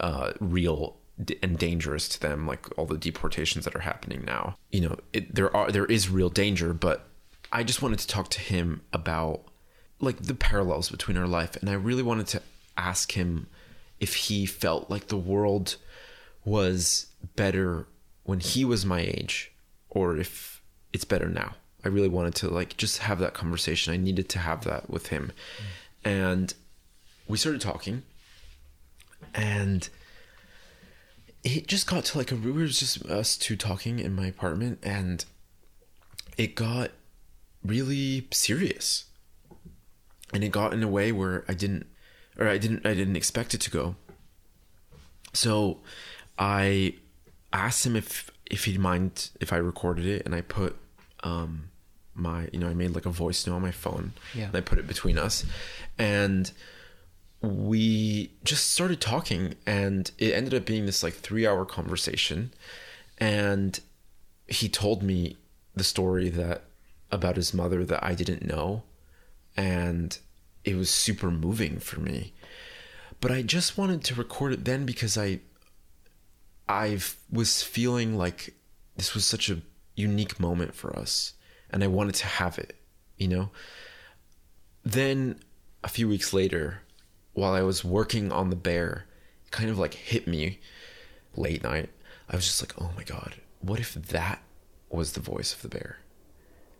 uh, real and dangerous to them like all the deportations that are happening now. You know it, there are there is real danger but i just wanted to talk to him about like the parallels between our life and i really wanted to ask him if he felt like the world was better when he was my age or if it's better now. I really wanted to like just have that conversation. I needed to have that with him. And we started talking and it just got to like a we were just us two talking in my apartment and it got really serious. And it got in a way where i didn't or i didn't i didn't expect it to go. So i asked him if if he'd mind if i recorded it and i put um my you know i made like a voice note on my phone Yeah. and i put it between us. And we just started talking and it ended up being this like three hour conversation. And he told me the story that about his mother that i didn't know and it was super moving for me but i just wanted to record it then because i i was feeling like this was such a unique moment for us and I wanted to have it, you know. Then a few weeks later, while I was working on the bear, kind of like hit me late night. I was just like, "Oh my god, what if that was the voice of the bear?"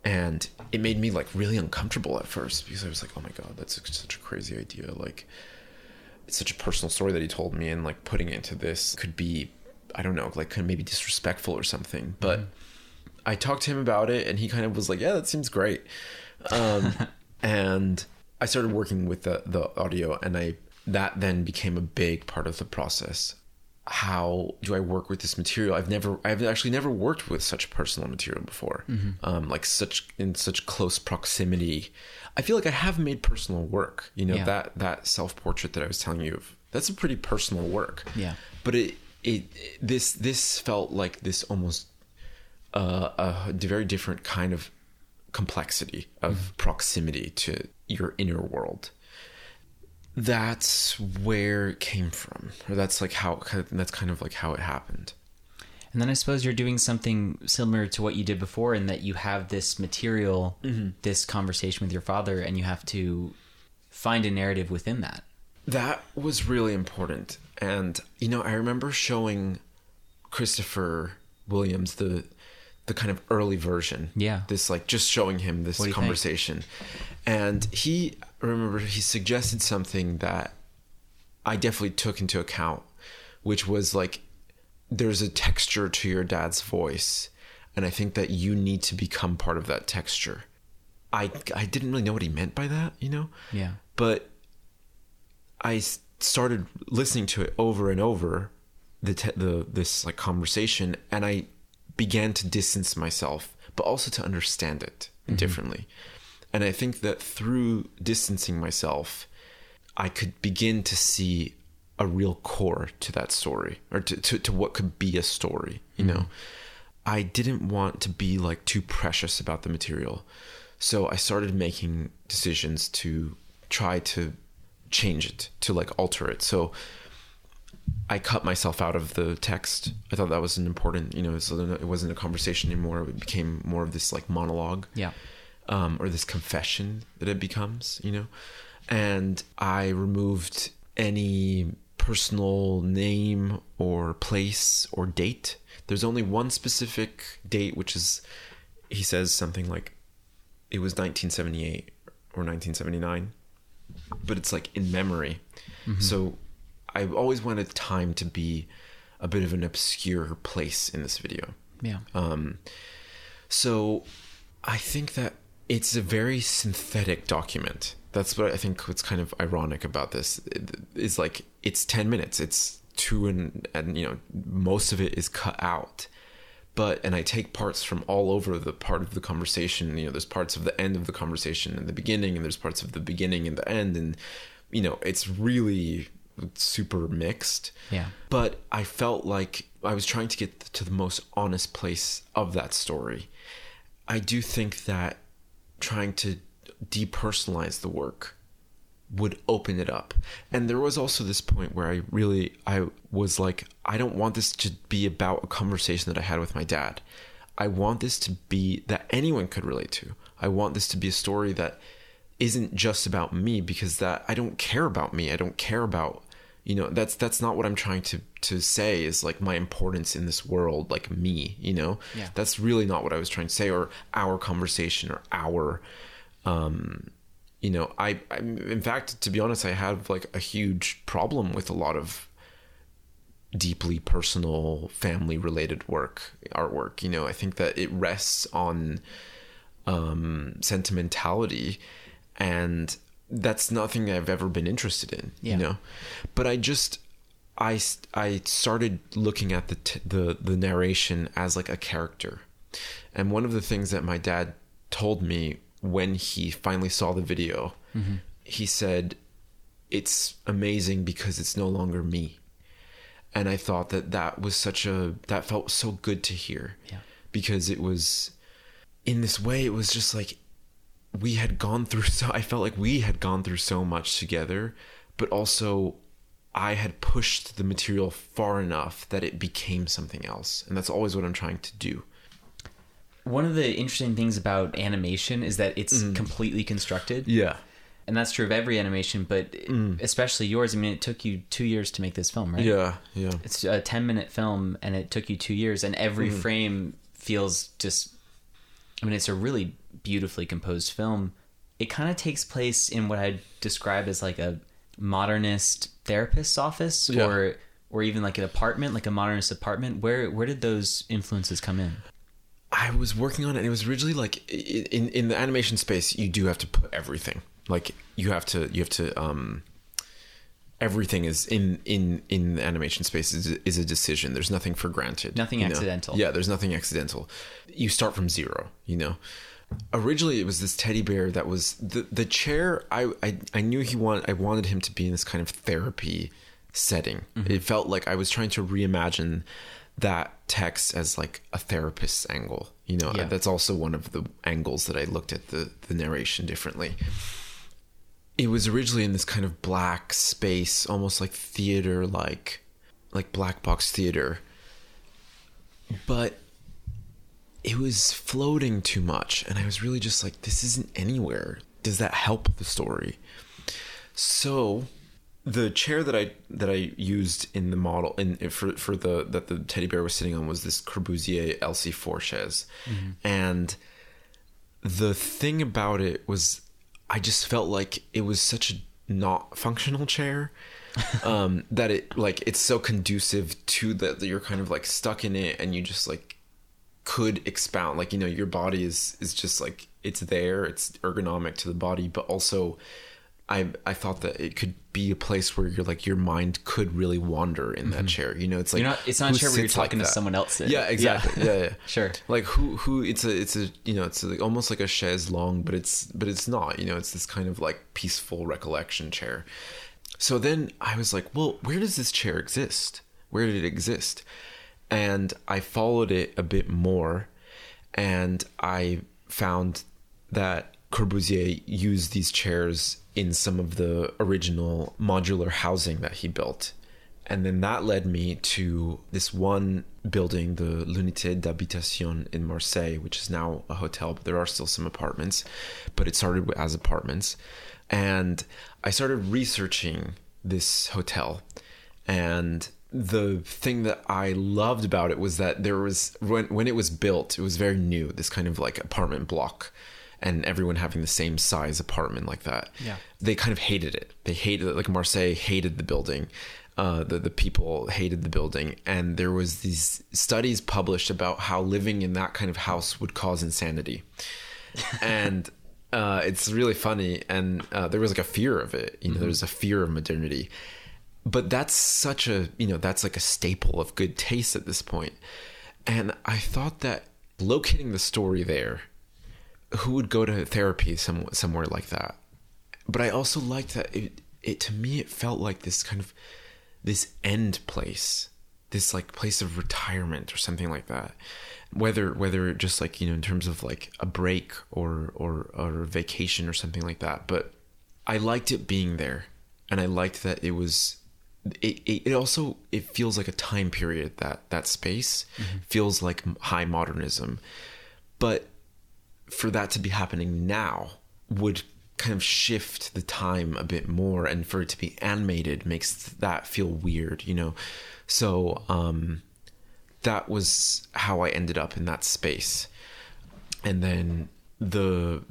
And it made me like really uncomfortable at first because I was like, "Oh my god, that's such a crazy idea." Like it's such a personal story that he told me and like putting it into this could be I don't know, like kind of maybe disrespectful or something. But mm-hmm. I talked to him about it and he kind of was like, "Yeah, that seems great." Um, [LAUGHS] and I started working with the the audio and I that then became a big part of the process. How do I work with this material? I've never, I've actually never worked with such personal material before, mm-hmm. um, like such in such close proximity. I feel like I have made personal work. You know yeah. that that self portrait that I was telling you of. That's a pretty personal work. Yeah. But it it this this felt like this almost uh, a very different kind of complexity of mm-hmm. proximity to your inner world that's where it came from or that's like how that's kind of like how it happened and then i suppose you're doing something similar to what you did before in that you have this material mm-hmm. this conversation with your father and you have to find a narrative within that that was really important and you know i remember showing christopher williams the the kind of early version. Yeah. This like just showing him this conversation. Think? And he remember he suggested something that I definitely took into account, which was like there's a texture to your dad's voice and I think that you need to become part of that texture. I I didn't really know what he meant by that, you know? Yeah. But I started listening to it over and over the te- the this like conversation and I began to distance myself, but also to understand it mm-hmm. differently. And I think that through distancing myself, I could begin to see a real core to that story or to, to, to what could be a story, you mm-hmm. know? I didn't want to be like too precious about the material. So I started making decisions to try to change it, to like alter it. So I cut myself out of the text. I thought that was an important, you know, it wasn't a conversation anymore. It became more of this like monologue. Yeah. Um, or this confession that it becomes, you know. And I removed any personal name or place or date. There's only one specific date, which is, he says something like, it was 1978 or 1979, but it's like in memory. Mm-hmm. So I always wanted time to be a bit of an obscure place in this video. Yeah. Um, so I think that it's a very synthetic document. That's what I think what's kind of ironic about this is like it's 10 minutes. It's two and and you know most of it is cut out. But and I take parts from all over the part of the conversation. You know, there's parts of the end of the conversation and the beginning, and there's parts of the beginning and the end, and you know, it's really super mixed. Yeah. But I felt like I was trying to get to the most honest place of that story. I do think that trying to depersonalize the work would open it up. And there was also this point where I really I was like I don't want this to be about a conversation that I had with my dad. I want this to be that anyone could relate to. I want this to be a story that isn't just about me because that I don't care about me. I don't care about you know that's that's not what i'm trying to to say is like my importance in this world like me you know yeah. that's really not what i was trying to say or our conversation or our um you know I, I in fact to be honest i have like a huge problem with a lot of deeply personal family related work artwork you know i think that it rests on um sentimentality and that's nothing I've ever been interested in, yeah. you know. But I just I I started looking at the t- the the narration as like a character. And one of the things that my dad told me when he finally saw the video, mm-hmm. he said it's amazing because it's no longer me. And I thought that that was such a that felt so good to hear. Yeah. Because it was in this way it was just like we had gone through [LAUGHS] so I felt like we had gone through so much together, but also I had pushed the material far enough that it became something else. And that's always what I'm trying to do. one of the interesting things about animation is that it's mm. completely constructed. Yeah. And that's true of every animation, but mm. especially yours. I mean, it took you two years to make this film, right? Yeah. Yeah. It's a 10 minute film and it took you two years, and every mm. frame feels just. I mean, it's a really beautifully composed film. It kind of takes place in what I'd describe as like a modernist therapist's office Yeah. or or even like an apartment, like a modernist apartment. Where where did those influences come in? I was working on it and it was originally like in in the animation space you do have to put everything. Like you have to you have to um everything is in in in the animation space is, is a decision. There's nothing for granted. Nothing you know? accidental. Yeah, there's nothing accidental. You start from zero, you know. Originally it was this teddy bear that was the the chair I I, I knew he wanted I wanted him to be in this kind of therapy setting. Mm-hmm. It felt like I was trying to reimagine that text as like a therapist's angle. You know, Yeah. that's also one of the angles that I looked at the the narration differently. It was originally in this kind of black space, almost like theater like like black box theater. But it was floating too much and I was really just like this isn't anywhere. Does that help the story? So the chair that I that I used in the model in for for the that the teddy bear was sitting on was this Corbusier LC4 chaise, and the thing about it was I just felt like it was such a not functional chair [LAUGHS] um that it like it's so conducive to that you're kind of like stuck in it and you just like could expound like you know your body is is just like it's there it's ergonomic to the body but also i i thought that it could be a place where you're like your mind could really wander in that mm-hmm. chair you know it's like You're not- it's not a chair where you're sits like talking to someone else in. yeah exactly. Yeah yeah, [LAUGHS] Sure. like who who it's a it's a you know it's like almost like a chaise long but it's but it's not you know it's this kind of like peaceful recollection chair. So then i was like well where does this chair exist? Where did it exist and i followed it a bit more and i found that corbusier used these chairs in some of the original modular housing that he built and then that led me to this one building, the L'Unité d'Habitation in Marseille, which is now a hotel, but there are still some apartments. But it started as apartments. And I started researching this hotel. And the thing that I loved about it was that there was, when, when it was built, it was very new, this kind of like apartment block. And everyone having the same size apartment like that. Yeah. They kind of hated it. They hated it. Like Marseille hated the building uh, the the people hated the building, and there was these studies published about how living in that kind of house would cause insanity, [LAUGHS] and uh, it's really funny. And uh, there was like a fear of it. You know, there's a fear of modernity, but that's such a you know that's like a staple of good taste at this. And I thought that locating the story there, who would go to therapy some, somewhere like that? But I also liked that it, it to me it felt like this kind of this end place this like place of retirement or something like that whether whether just like you know in terms of like a break or or or vacation or something like that but i liked it being there and i liked that it was it, it, it also it feels like a time period that that space feels like high modernism. But for that to be happening now would kind of shift the time a bit more and for it to be animated makes that feel weird you know? So um that was how i ended up in that space. And then the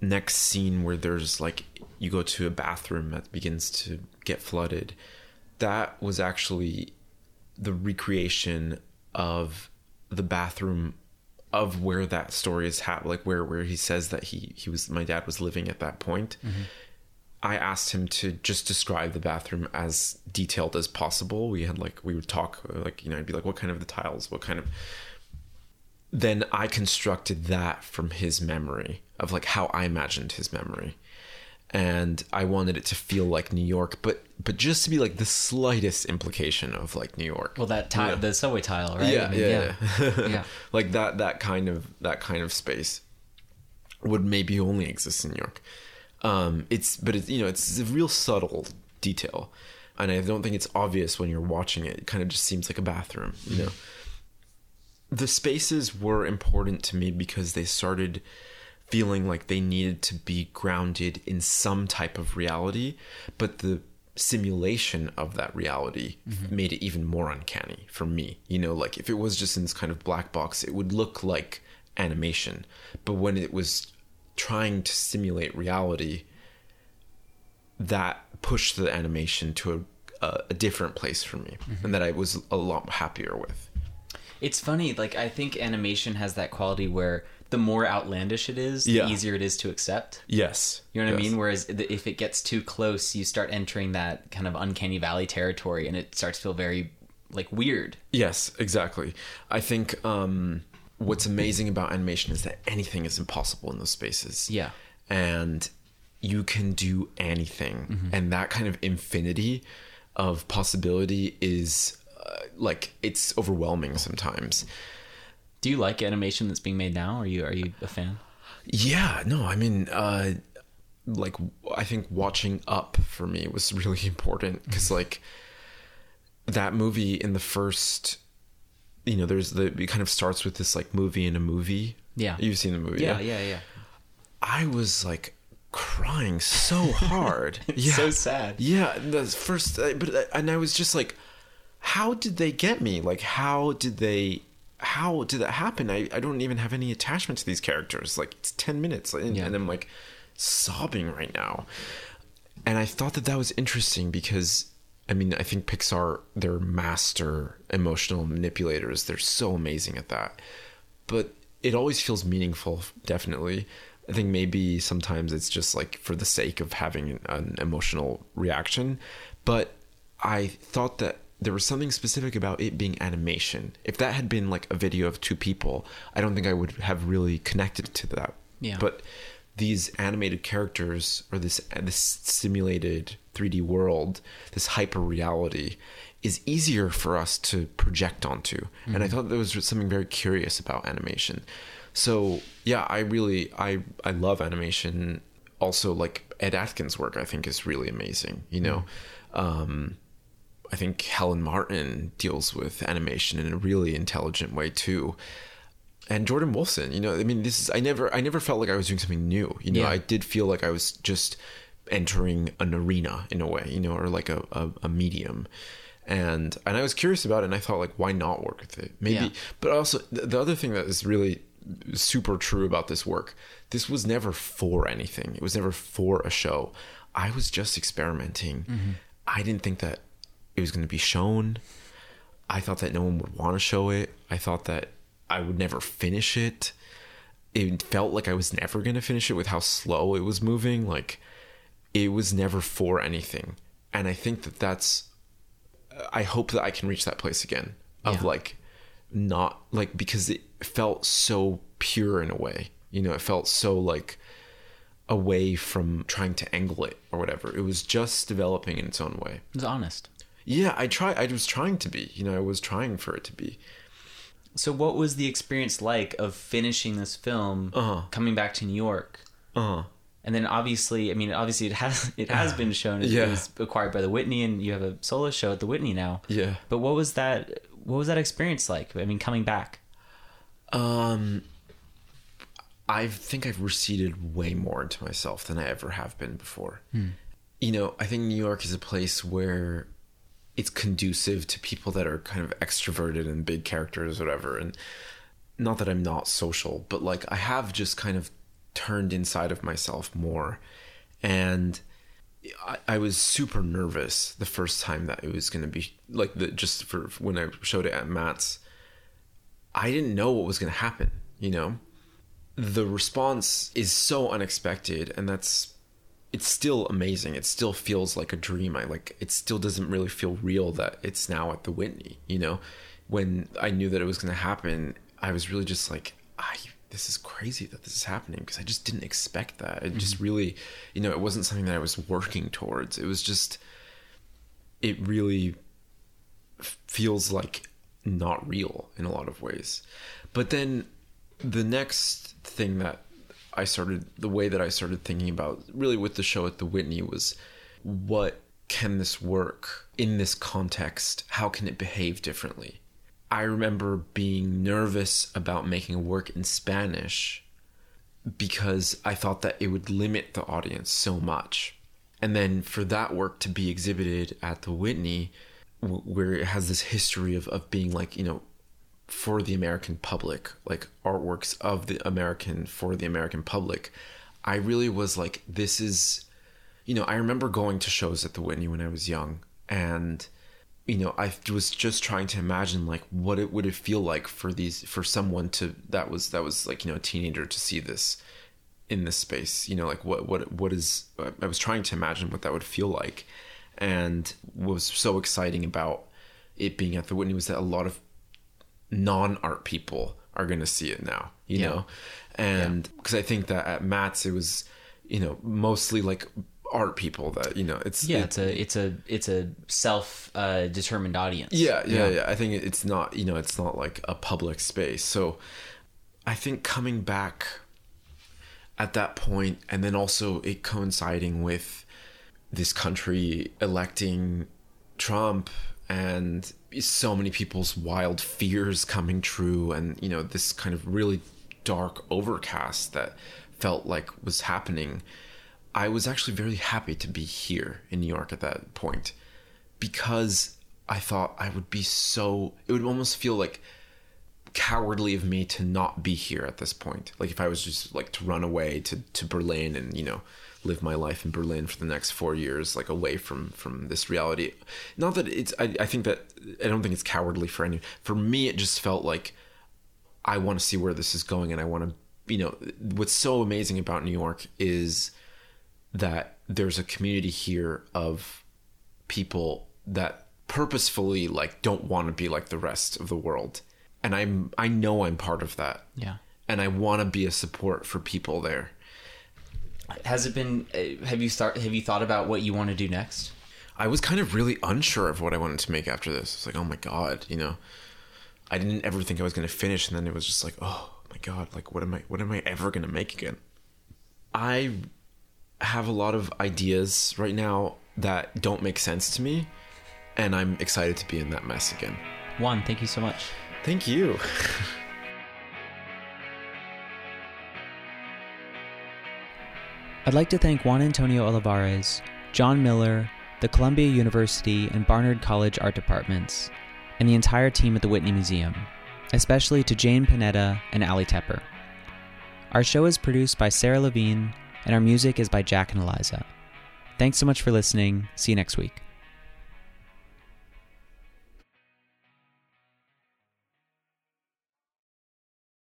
next scene where there's like you go to a bathroom that begins to get flooded that was actually the recreation of the bathroom of where that story is happening like where where he says that he he was my dad was living at that point. Mm-hmm. I asked him to just describe the bathroom as detailed as possible. We had like we would talk like you know i'd be like what kind of the tiles? What kind of then i constructed that from his memory of like how i imagined his memory and i wanted it to feel like new york but but just to be like the slightest implication of like new york Well, that tile, the subway tile, right? yeah, I mean, yeah, yeah. Yeah. [LAUGHS] like that that kind of that kind of space would maybe only exist in New York. Um, it's but it's you know it's a real subtle detail, and I don't think it's obvious when you're watching it. It kind of just seems like a bathroom, you know. the spaces were important to me because they started feeling like they needed to be grounded in some type of reality, but the simulation of that reality mm-hmm. made it even more uncanny for me. You know, like if it was just in this kind of black box, it would look like animation. But when it was trying to simulate reality, that pushed the animation to a, a, a different place for me mm-hmm. and that I was a lot happier with. It's funny, like I think animation has that quality where the more outlandish it is, Yeah. the easier it is to accept. Yes. You know what I mean? Whereas if it gets too close, you start entering that kind of uncanny valley territory, and it starts to feel very like weird. Yes, exactly. I think um, what's amazing about animation is that anything is impossible in those spaces. Yeah. And you can do anything. And that kind of infinity of possibility is uh, like, it's overwhelming sometimes. Do you like animation that's being made now? Are you are you a fan? Yeah, no, I mean, uh, like, I think watching Up for me was really [LAUGHS] important because, like, that movie in the first, you know, there's the, it kind of starts with this, like, movie in a movie. Yeah. You've seen the movie. Yeah, yeah, yeah. I was, like, crying so hard. [LAUGHS] yeah. So sad. Yeah, the first, uh, but uh, and I was just like, how did they get me? Like, how did they? How did that happen? I, I don't even have any attachment to these characters. Like, it's ten minutes, and, Yeah. and I'm like sobbing right now. And I thought that that was interesting because, I mean, I think Pixar they're master emotional manipulators. They're so amazing at that. But it always feels meaningful. Definitely. I think maybe sometimes it's just like for the sake of having an emotional reaction. But I thought that there was something specific about it being animation. If that had been like a video of two people, I don't think I would have really connected to that. Yeah. But these animated characters or this this simulated 3D world, this hyper reality is easier for us to project onto. And I thought there was something very curious about animation. So, yeah, I really I I love animation. Also like Ed Atkins' work I think is really amazing, you know. Um I think Helen Marten deals with animation in a really intelligent way too. And Jordan Wolfson, you know, I mean, this is I never I never felt like I was doing something new. You know, Yeah. I did feel like I was just entering an arena in a way, you know, or like a, a, a medium. And and I was curious about it and I thought like why not work with it? Maybe Yeah. but also the, the other thing that is really super true about this work, this was never for anything. It was never for a show. I was just experimenting. Mm-hmm. I didn't think that it was going to be shown. I thought that no one would want to show it. I thought that I would never finish it. It felt like I was never going to finish it with how slow it was moving. Like it was never for anything. And I think that that's, I hope that I can reach that place again of Yeah. like not like because it felt so pure in a way. You know, it felt so like away from trying to angle it or whatever. It was just developing in its own way. It's honest. Yeah, I try. I was trying to be. You know, I was trying for it to be. So, what was the experience like of finishing this film, Uh-huh. coming back to New York, Uh huh. and then obviously, I mean, obviously, it has [LAUGHS] it has been shown. It Yeah. was acquired by the Whitney, and you have a solo show at the Whitney now. Yeah. But what was that? What was that experience like? I mean, coming back. Um, I think I've receded way more into myself than I ever have been before. You know, I think New York is a place where it's conducive to people that are kind of extroverted and big characters, whatever. And not that I'm not social, but like I have just kind of turned inside of myself more. And I, I was super nervous the first time that it was going to be like the just for when I showed it at Matt's. I didn't know what was going to happen, you know? The response is so unexpected and that's it's still amazing. It still feels like a dream. I like it still doesn't really feel real that it's now at the Whitney, you know? When I knew that it was going to happen, I was really just like, I this is crazy that this is happening because I just didn't expect that. It just mm-hmm. really, you know, it wasn't something that I was working towards. It was just it really feels like not real in a lot of ways. But then the next thing that I started, the way that I started thinking about really with the show at the Whitney was what can this work in this context? How can it behave differently? I remember being nervous about making a work in Spanish because I thought that it would limit the audience so much. And then for that work to be exhibited at the Whitney, where it has this history of, of being like, you know, for the American public, like artworks of the American for the American public, I really was like, this is, you know, I remember going to shows at the Whitney when I was young and you know i was just trying to imagine like what it would it feel like for these for someone to that was that was like you know a teenager to see this in this space you know like what what what is i was trying to imagine what that would feel like and what was so exciting about it being at the whitney was that a lot of non-art people are going to see it now you Yeah. know and because i think that at matt's it was you know mostly like art people that you know it's Yeah, it- it's a it's a it's a self uh, determined audience. yeah, yeah, yeah. I think it's not, you know, it's not like a public space. So I think coming back at that point, and then also it coinciding with this country electing Trump and so many people's wild fears coming true, and, you know, this kind of really dark overcast that felt like was happening. I was actually very happy to be here in New York at that point because I thought I would be so it would almost feel like cowardly of me to not be here at this point. Like if I was just like to run away to to Berlin and you know live my life in Berlin for the next 4 years like away from from this reality. Not that it's I I think that I don't think it's cowardly for any for me it just felt like I want to see where this is going and I want to you know what's so amazing about New York is that there's a community here of people that purposefully like don't want to be like the rest of the world and i'm i know i'm part of that Yeah. and i want to be a support for people there Has it been? Uh, have you start? Have you thought about what you want to do next? i was kind of really unsure of what i wanted to make after this it's like oh my god you know i didn't ever think i was going to finish and then it was just like oh my god like what am i what am i ever going to make again i have a lot of ideas right now that don't make sense to me and i'm excited to be in that mess again Juan, thank you so much. thank you [LAUGHS] I'd like to thank Juan Antonio Olivares, John Miller, the Columbia University and Barnard College art departments, and the entire team at the Whitney Museum, especially to Jane Panetta and Ali Tepper. Our show is produced by Sarah Levine, and our music is by Jack and Eliza. Thanks so much for listening. See you next week.